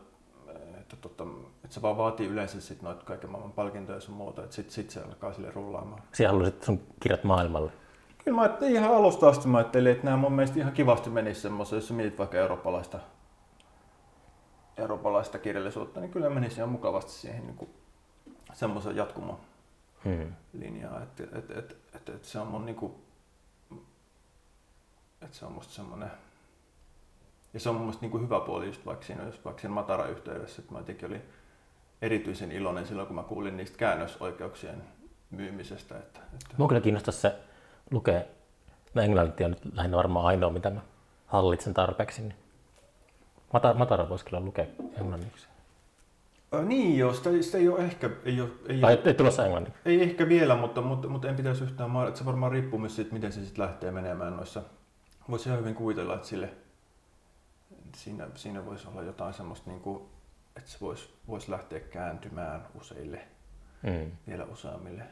että, tota, että se vaan vaatii yleensä sit noita kaiken maailman palkintoja ja sun muuta, että sit, sit se alkaa sille rullaamaan. Siellä haluaisit sun kirjat maailmalle. Kyllä mä ajattelin ihan alusta asti, mä ajattelin, että nämä mun mielestä ihan kivasti menisi semmoisen, jos sä mietit vaikka eurooppalaista, eurooppalaista kirjallisuutta, niin kyllä menisi ihan mukavasti siihen niin semmoisen jatkumo Mm. linjaa, että et, et, et, et se on mun niinku, että se on musta semmoinen, ja se on mun mielestä niinku hyvä puoli just vaikka siinä, jos vaikka siinä Matara-yhteydessä, että mä jotenkin olin erityisen iloinen silloin, kun mä kuulin niistä käännösoikeuksien myymisestä, että, että Mua kyllä kiinnostaisi se lukea. No englanti on nyt lähinnä varmaan ainoa, mitä mä hallitsen tarpeeksi. Niin Matara, Matara voisi kyllä lukea englanniksi. Ää, niin joo, sitä, sitä ei ole ehkä, ei, ole, ei, Tai ei tulossa englanniksi. ei ehkä vielä, mutta, mutta, mutta en pitäisi yhtään se varmaan riippuu myös siitä, miten se sitten lähtee menemään noissa. Voisi ihan hyvin kuvitella, että sille, siinä, siinä voisi olla jotain semmoista, niin kuin, että se voisi, voisi lähteä kääntymään useille, Mm. vielä useammille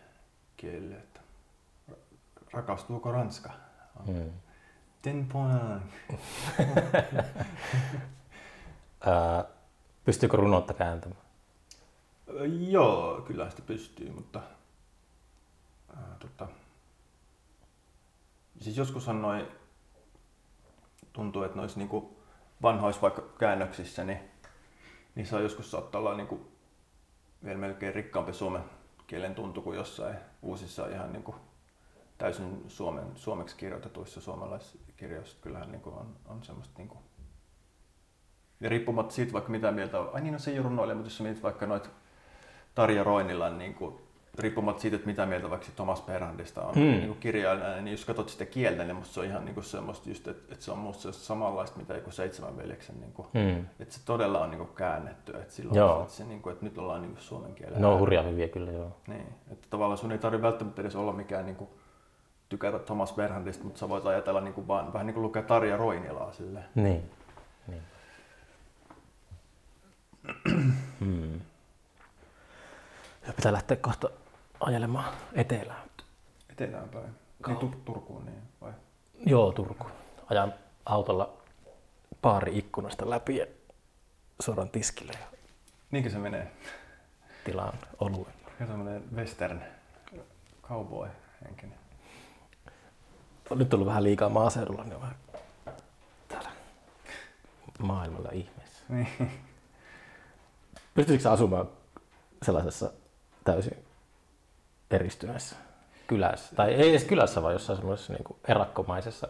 kielille. Että rakastuuko Ranska? Mm. Ten point. Ää, pystyykö runoutta kääntämään? Joo, kyllä sitä pystyy, mutta ää, tota, siis joskushan noi tuntuu, että noissa niinku vanhoissa vaikka käännöksissä, niin niissä on joskus saattaa olla niinku vielä melkein rikkaampi suomen kielen tuntu kuin jossain uusissa ihan niinku täysin suomen, suomeksi kirjoitetuissa suomalaiskirjoissa. Kyllähän niinku on, on semmoista niinku ja riippumatta siitä vaikka mitä mieltä on, ai niin no se ei ole runoilija, mutta jos mietit vaikka noita Tarja Roinilan niin kuin, riippumatta siitä, että mitä mieltä vaikka Thomas Perhandista on Mm. mm. niin kuin kirjailijana, niin jos katsot sitä kieltä, niin musta se on ihan niin kuin semmoista just, että, että se on musta samanlaista, mitä joku seitsemän veljeksen, niin kuin, Mm. että se todella on niin kuin käännetty, että, silloin, Joo. että, se, niin kuin, että nyt ollaan niin kuin suomen kielellä. Ne on hurjaa hyviä kyllä joo. Niin, että tavallaan sun ei tarvitse välttämättä edes olla mikään niin kuin tykätä Thomas Berhandista, mutta sä voit ajatella niin kuin vaan, vähän niin kuin lukea Tarja Roinilaa silleen. Niin. niin. hmm. Ja pitää lähteä kohta ajelemaan etelään. Etelään päin. Niin tu- Turkuun niin, vai? Joo, Turku. Ajan autolla paari ikkunasta läpi ja suoraan tiskille ja Niinkö se menee? tilaan oluen. Ja tämmönen western cowboy henkinen. On nyt tullut vähän liikaa maaseudulla, niin vähän täällä maailmalla ihmeessä. Niin. Pystyisikö asumaan sellaisessa täysin eristyneessä kylässä? Tai ei edes kylässä, vaan jossain semmoisessa niin erakkomaisessa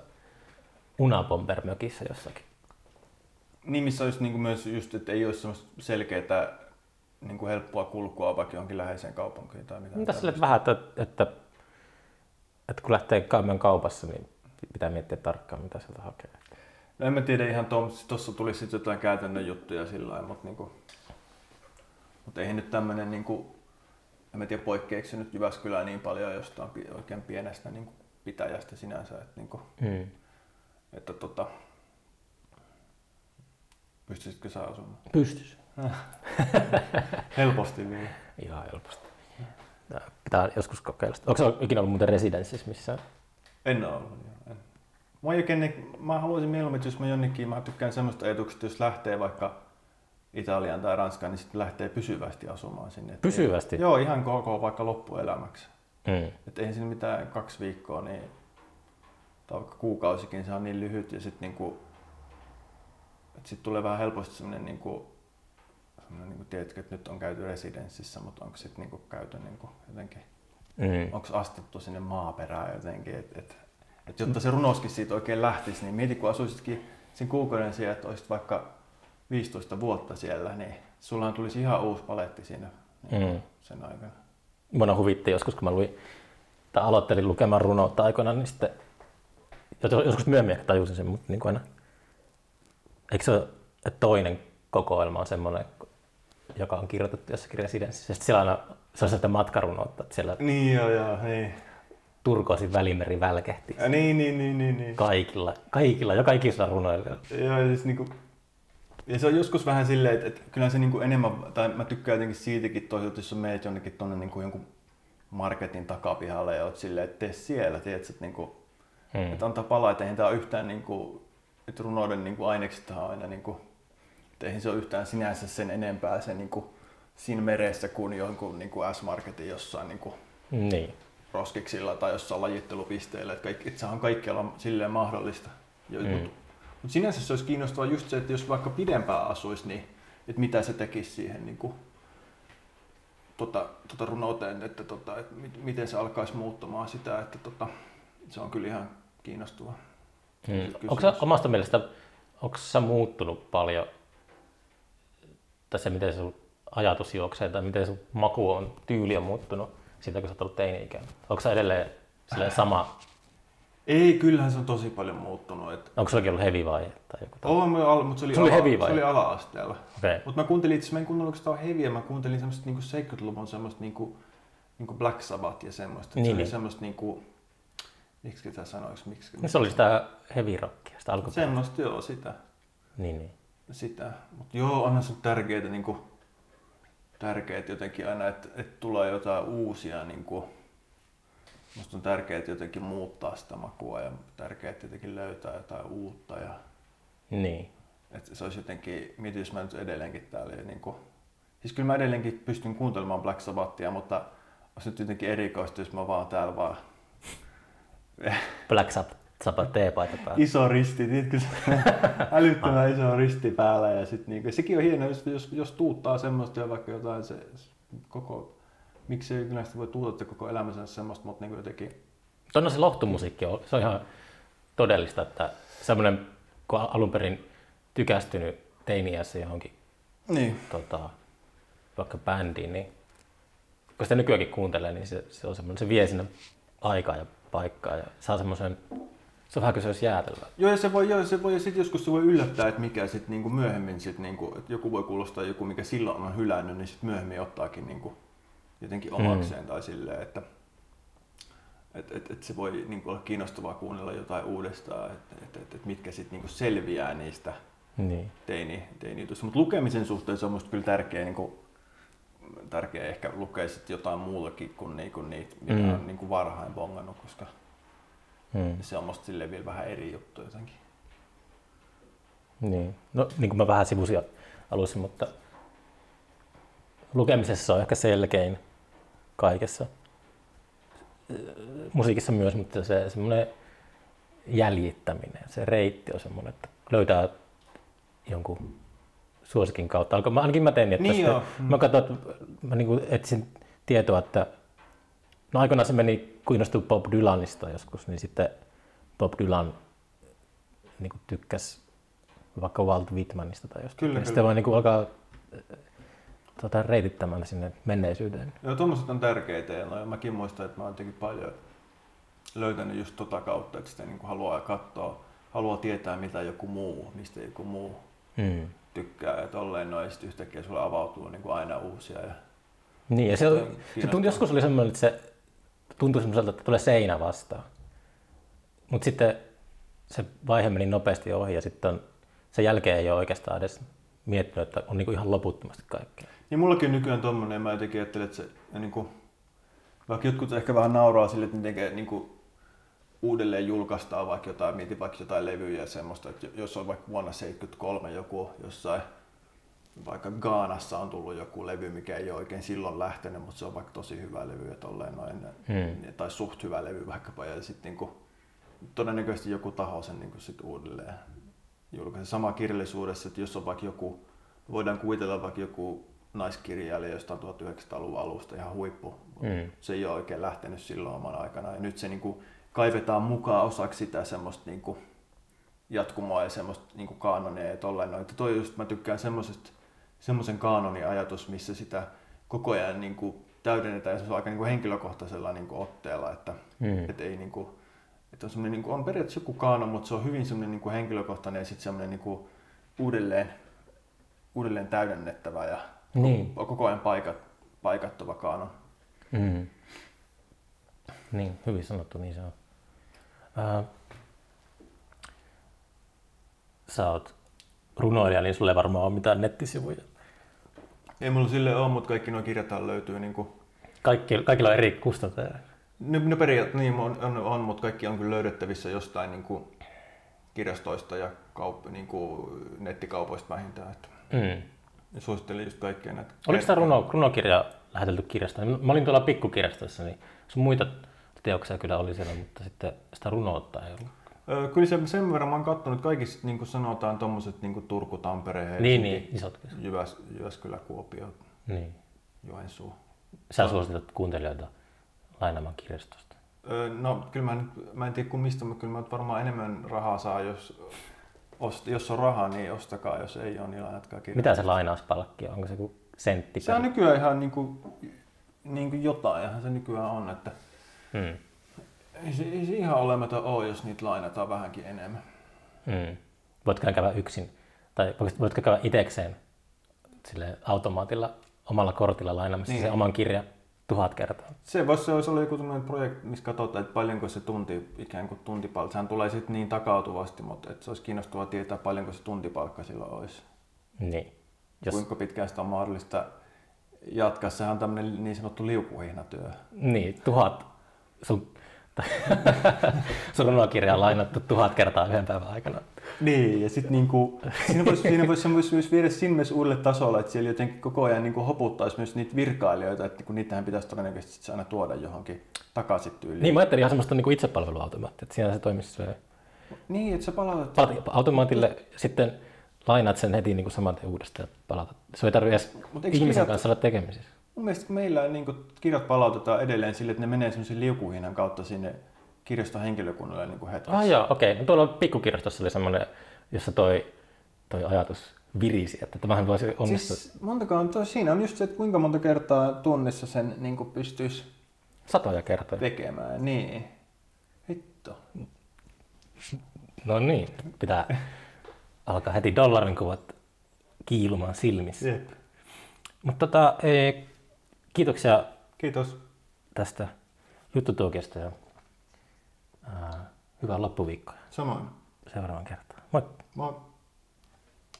unabombermökissä jossakin. Niin, missä olisi niin myös just, että ei olisi semmoista selkeää niin kuin helppoa kulkua vaikka johonkin läheiseen kaupunkiin tai mitään. Mitä sille vähän, että, että, että kun lähtee käymään kaupassa, niin pitää miettiä tarkkaan, mitä sieltä hakee. No en mä tiedä ihan tuossa tulisi sitten jotain käytännön juttuja sillä lailla, mutta niinku, mutta eihän nyt tämmöinen, niinku, en mä tiedä poikkeeksi se nyt Jyväskylää niin paljon jostain oikein pienestä niinku, pitäjästä sinänsä, että, niinku, Hmm. että tota, pystyisitkö sä asumaan? Pystys. Helposti vielä. Ihan helposti. Tää Pitää joskus kokeilla. sitä. Onko se ikinä ollut muuten residenssissä missään? En ole ollut. joo, En. Mä, oikein, niin- mä haluaisin mieluummin, että jos mä jonnekin, mä tykkään semmoista ajatuksesta, jos lähtee vaikka Italiaan tai Ranskaan, niin sitten lähtee pysyvästi asumaan sinne. Et Pysyvästi? Ei, joo, ihan koko vaikka loppuelämäksi. Mm. Että eihän siinä mitään kaksi viikkoa, niin, tai vaikka kuukausikin, se on niin lyhyt ja sitten niinku, sit tulee vähän helposti semmoinen niinku, semmoinen niinku, tiedätkö, että nyt on käyty residenssissä, mutta onko sitten niinku käyty niinku jotenkin, Mm. onko astuttu sinne maaperään jotenkin, että et, et jotta se runoskin siitä oikein lähtisi, niin mieti kun asuisitkin sen kuukauden siellä, että olisit vaikka 15 vuotta siellä, niin sulla tulisi ihan uusi paletti siinä niin Mm. sen aikana. Mua huvitti joskus, kun mä luin, tai aloittelin lukemaan runoutta aikoinaan, niin sitten jos- joskus myöhemmin tajusin sen, mutta niin kuin aina, eikö se ole, että toinen kokoelma on semmoinen, joka on kirjoitettu jossakin residenssissä. Sitten siellä aina, se on sitä matkarunoutta, että siellä Niin joo, joo, niin. turkoisin välimeri välkehti Ja niin, niin, niin, niin, niin. kaikilla, kaikilla, joka ikisellä runoilla. Joo, siis niinku, ja se on joskus vähän silleen, että, että kyllä se niinku enemmän, tai mä tykkään jotenkin siitäkin toisaalta, jos sä meet jonnekin tonne niinku jonkun marketin takapihalle ja oot silleen, että tee siellä, tiedätkö, että, niinku, Hmm. että antaa palaa, että eihän tää ole yhtään niinku, että runouden niinku ainekset on aina niinku, että eihän se ole yhtään sinänsä sen enempää se niinku, siinä meressä kuin jonkun niinku S-marketin jossain niinku, Niin. roskiksilla tai jossain lajittelupisteillä, että, kaikki, että se on kaikkialla silleen mahdollista. Ja, Mm. Mutta mut sinänsä se olisi kiinnostavaa just se, että jos vaikka pidempään asuisi, niin että mitä se tekisi siihen niin kuin, tota, tota runouteen, että, tota, että mit- miten se alkaisi muuttamaan sitä, että tota, se on kyllä ihan kiinnostavaa. Hmm. Onko sä omasta mielestä, onko sä muuttunut paljon tässä, miten sun ajatus juoksee tai miten sun maku on, tyyli on muuttunut siitä, kun sä oot ollut teini-ikäinen? Onko sä edelleen sama, Ei, kyllähän se on tosi paljon muuttunut. Että, onko sullakin ollut heavy vaihe tai joku oh, al, mutta se oli, Se oli ala, heavy vai? se oli ala-asteella. Okei. Mutta mä kuuntelin itse, mä en kuunnellut oikeastaan heviä, mä kuuntelin semmoista niinku 70-luvun semmoista niinku, niinku Black Sabbath ja semmoista. Niin, Niin, se oli niin. semmoista niinku, miksi tämä sanoisi, miksi? No se oli sitä heavy rockia, sitä alkuperäistä. Semmoista joo, sitä. Niin, niin. sitä. Mutta joo, onhan se tärkeää niinku, tärkeät jotenkin aina, että, että tulee jotain uusia niinku, Musta on tärkeää jotenkin muuttaa sitä makua ja tärkeää jotenkin löytää jotain uutta. Ja, Niin. että se olisi jotenkin, mietin jos mä nyt edelleenkin täällä. Niin kuin, siis kyllä mä edelleenkin pystyn kuuntelemaan Black Sabbathia, mutta olisi nyt jotenkin erikoista, jos mä vaan täällä vaan Black Sabbath, teepaita päällä. iso risti, tiedätkö älyttömän iso risti päällä ja sit niinku, sekin on hienoa, jos, jos, jos tuuttaa semmoista ja vaikka jotain se, se koko, miksi sitä voi tuutata koko elämänsä semmoista, mutta niinku jotenkin, Tuonne se lohtumusiikki on, se on ihan todellista, että semmoinen, kun alun perin tykästynyt teiniässä johonkin niin. tota, vaikka bändiin, niin kun sitä nykyäänkin kuuntelee, niin se, se on semmoinen, se vie sinne aikaa ja paikkaa ja saa semmoisen, se on vähän kuin se olisi jäätelöä. Joo, ja se voi, joo, se voi, ja sit joskus se voi yllättää, että mikä sit niinku myöhemmin, sit niinku, että joku voi kuulostaa joku, mikä silloin on hylännyt, niin sit myöhemmin ottaakin niinku jotenkin omakseen mm. tai silleen, että, että et, et se voi niin kuin, olla kiinnostavaa kuunnella jotain uudestaan, että et, et, et mitkä sitten niin selviää niistä Niin. teini, teini-jutuista. Mutta lukemisen suhteen se on musta kyllä tärkeä, niin kuin, tärkeä ehkä lukea sit jotain muutakin kuin, niin kuin niitä, mitä Mm. on niin kuin varhain bongannut, koska Mm. se on musta silleen vielä vähän eri juttu jotenkin. Niin. No, niin kuin mä vähän sivusin alussa, mutta lukemisessa on ehkä selkein kaikessa. Musiikissa myös, mutta se semmoinen jäljittäminen, se reitti on semmoinen, että löytää jonkun suosikin kautta. Alko, mä, ainakin mä tein, niin, että Niin sitten, joo. mä katsoin, että mä niin etsin tietoa, että no aikoinaan se meni kiinnostui Bob Dylanista joskus, niin sitten Bob Dylan niin tykkäsi vaikka Walt Whitmanista tai jostain. Kyllä, ja kyllä. sitten voi niin alkaa äh, tota, reitittämään sinne menneisyyteen. Joo, tuommoiset on tärkeitä ja no, mäkin muistan, että mä oon jotenkin paljon löytänyt just tota kautta, että sitä niin kuin haluaa katsoa, haluaa tietää mitä joku muu, mistä joku muu Mm. tykkää ja tolleen noin, sitten yhtäkkiä sulle avautuu niin kuin aina uusia. Ja Niin, ja se, Se on se tuntui, joskus oli semmoinen, että se tuntui semmoiselta, että tulee seinä vastaan. Mutta sitten se vaihe meni nopeasti ohi ja sitten on, sen jälkeen ei ole oikeastaan edes miettinyt, että on niinku ihan loputtomasti kaikkea. Niin mullakin nykyään tommonen, mä jotenkin ajattelen, että se, ja niin kuin, vaikka jotkut ehkä vähän nauraa sille, että ne tekee niin kuin, uudelleen julkaistaan vaikka jotain, mietin vaikka jotain levyjä ja semmoista, että jos on vaikka vuonna 73 joku jossain, vaikka Gaanassa on tullut joku levy, mikä ei ole oikein silloin lähtenyt, mutta se on vaikka tosi hyvä levy ja tolleen noin, Hmm. tai suht hyvä levy vaikkapa, ja sitten niin kuin, todennäköisesti joku taho sen niin kuin sit uudelleen julkaisee. Sama kirjallisuudessa, että jos on vaikka joku, voidaan kuvitella vaikka joku naiskirjailija jostain 1900-luvun alusta ihan huippu. Mm. Se ei ole oikein lähtenyt silloin oman aikana. Ja nyt se niin kuin, kaivetaan mukaan osaksi sitä semmoista niin kuin, jatkumoa ja semmoista niin kuin kaanonia ja tolleen. noin. Että toi just, mä tykkään semmoisesta, semmoisen kaanonin ajatus, missä sitä koko ajan niin kuin, täydennetään ja se on aika niin kuin henkilökohtaisella niin kuin, otteella, että Mm. et ei niinku, et on, semmoinen, niinku, on periaatteessa joku kaano, mutta se on hyvin semmoinen niinku henkilökohtainen ja sitten semmoinen niinku uudelleen, uudelleen täydennettävä ja Niin. on koko ajan paikat, paikattava kaano. Mm. Niin, hyvin sanottu, niin se on. Ää, sä oot runoilija, niin sulle ei varmaan ole mitään nettisivuja. Ei mulla sille ole, mutta kaikki nuo kirjathan löytyy niinku, Kaikki, kaikilla on eri kustantaja. ne, ne periaatteessa niin on, on, on, mutta kaikki on kyllä löydettävissä jostain niinku kirjastoista ja kaup, niinku nettikaupoista vähintään. Että Mm. Ja suosittelen just kaikkea näitä. Oliko tämä runo, runokirja lähetelty kirjasta? Mä olin tuolla pikkukirjastossa, niin sun muita teoksia kyllä oli siellä, mutta sitten sitä runoutta ei ollut. Ö, Kyllä se, sen verran mä oon katsonut, kaikista niin kuin sanotaan tommoset niin kuin Turku, Tampere, Helsinki, Niin, niin, isot. Jyväs, Jyväskylä, Kuopio, Niin. Joensuu. Sä suositat kuuntelijoita lainaamaan kirjastosta. Ö, No kyllä mä, mä en tiedä kuin mistä, mutta kyllä mä varmaan enemmän rahaa saa, jos, ost, jos on rahaa, niin ostakaa, jos ei ole, niin lainatkaa kirjaa. Mitä se lainauspalkki on? Onko se joku sentti? Se on nykyään ihan niin kuin, niin kuin jotain, ihan se nykyään on, että Mm. ei se, ei se ihan olematon ole, jos niitä lainataan vähänkin enemmän. Mm. Voitko käydä yksin? Tai voitko käydä itekseen sille automaatilla omalla kortilla lainaamassa Niin. sen oman kirjan tuhat kertaa? Se voisi se ollut joku tämmöinen projekti, missä katsotaan, että paljonko se tunti, ikään kuin tuntipalkka, sehän tulee sitten niin takautuvasti, mutta että se olisi kiinnostavaa tietää, paljonko se tuntipalkka silloin olisi. Niin. Jos, Kuinka pitkään sitä on mahdollista jatkaa. Sehän on tämmöinen niin sanottu liukuhihnatyö. Niin, tuhat. Sun, sun runokirja on lainattu tuhat kertaa yhden päivän aikana. Niin, ja sitten niinku, siinä voisi siinä vois, vois myös viedä sinne myös uudelle tasolle, että siellä jotenkin koko ajan niinku hoputtaisi myös niitä virkailijoita, että kun niitähän pitäisi todennäköisesti aina tuoda johonkin takaisin tyyliin. Niin, mä ajattelin ihan semmoista niin itsepalveluautomaattia, että siinä se toimisi se niin että sä palautat palautat automaatille, sitten lainaat sen heti niin kuin saman tien uudestaan ja palautat. Se ei tarvitse edes ihmisen kanssa olla tekemisissä. Mun mielestä kun meillä niin kirjat palautetaan edelleen sille, että ne menee semmoisen liukuhinnan kautta sinne kirjaston henkilökunnalle niin hetkessä. Ah joo, okei. No tuolla pikkukirjastossa oli semmoinen, jossa toi, toi ajatus virisi, että tämähän voisi onnistua. Siis... Montakaan, toi, siinä on just se, että kuinka monta kertaa tunnissa sen niin pystyisi Satoja kertoja. tekemään. Niin. Hitto. No niin, pitää alkaa heti dollarin kuvat kiilumaan silmissä. Jep. Mutta tota, kiitoksia Kiitos. tästä juttutuokiosta ja ää, hyvää loppuviikkoa Samoin. seuraavan kertaan. Moi! Moi.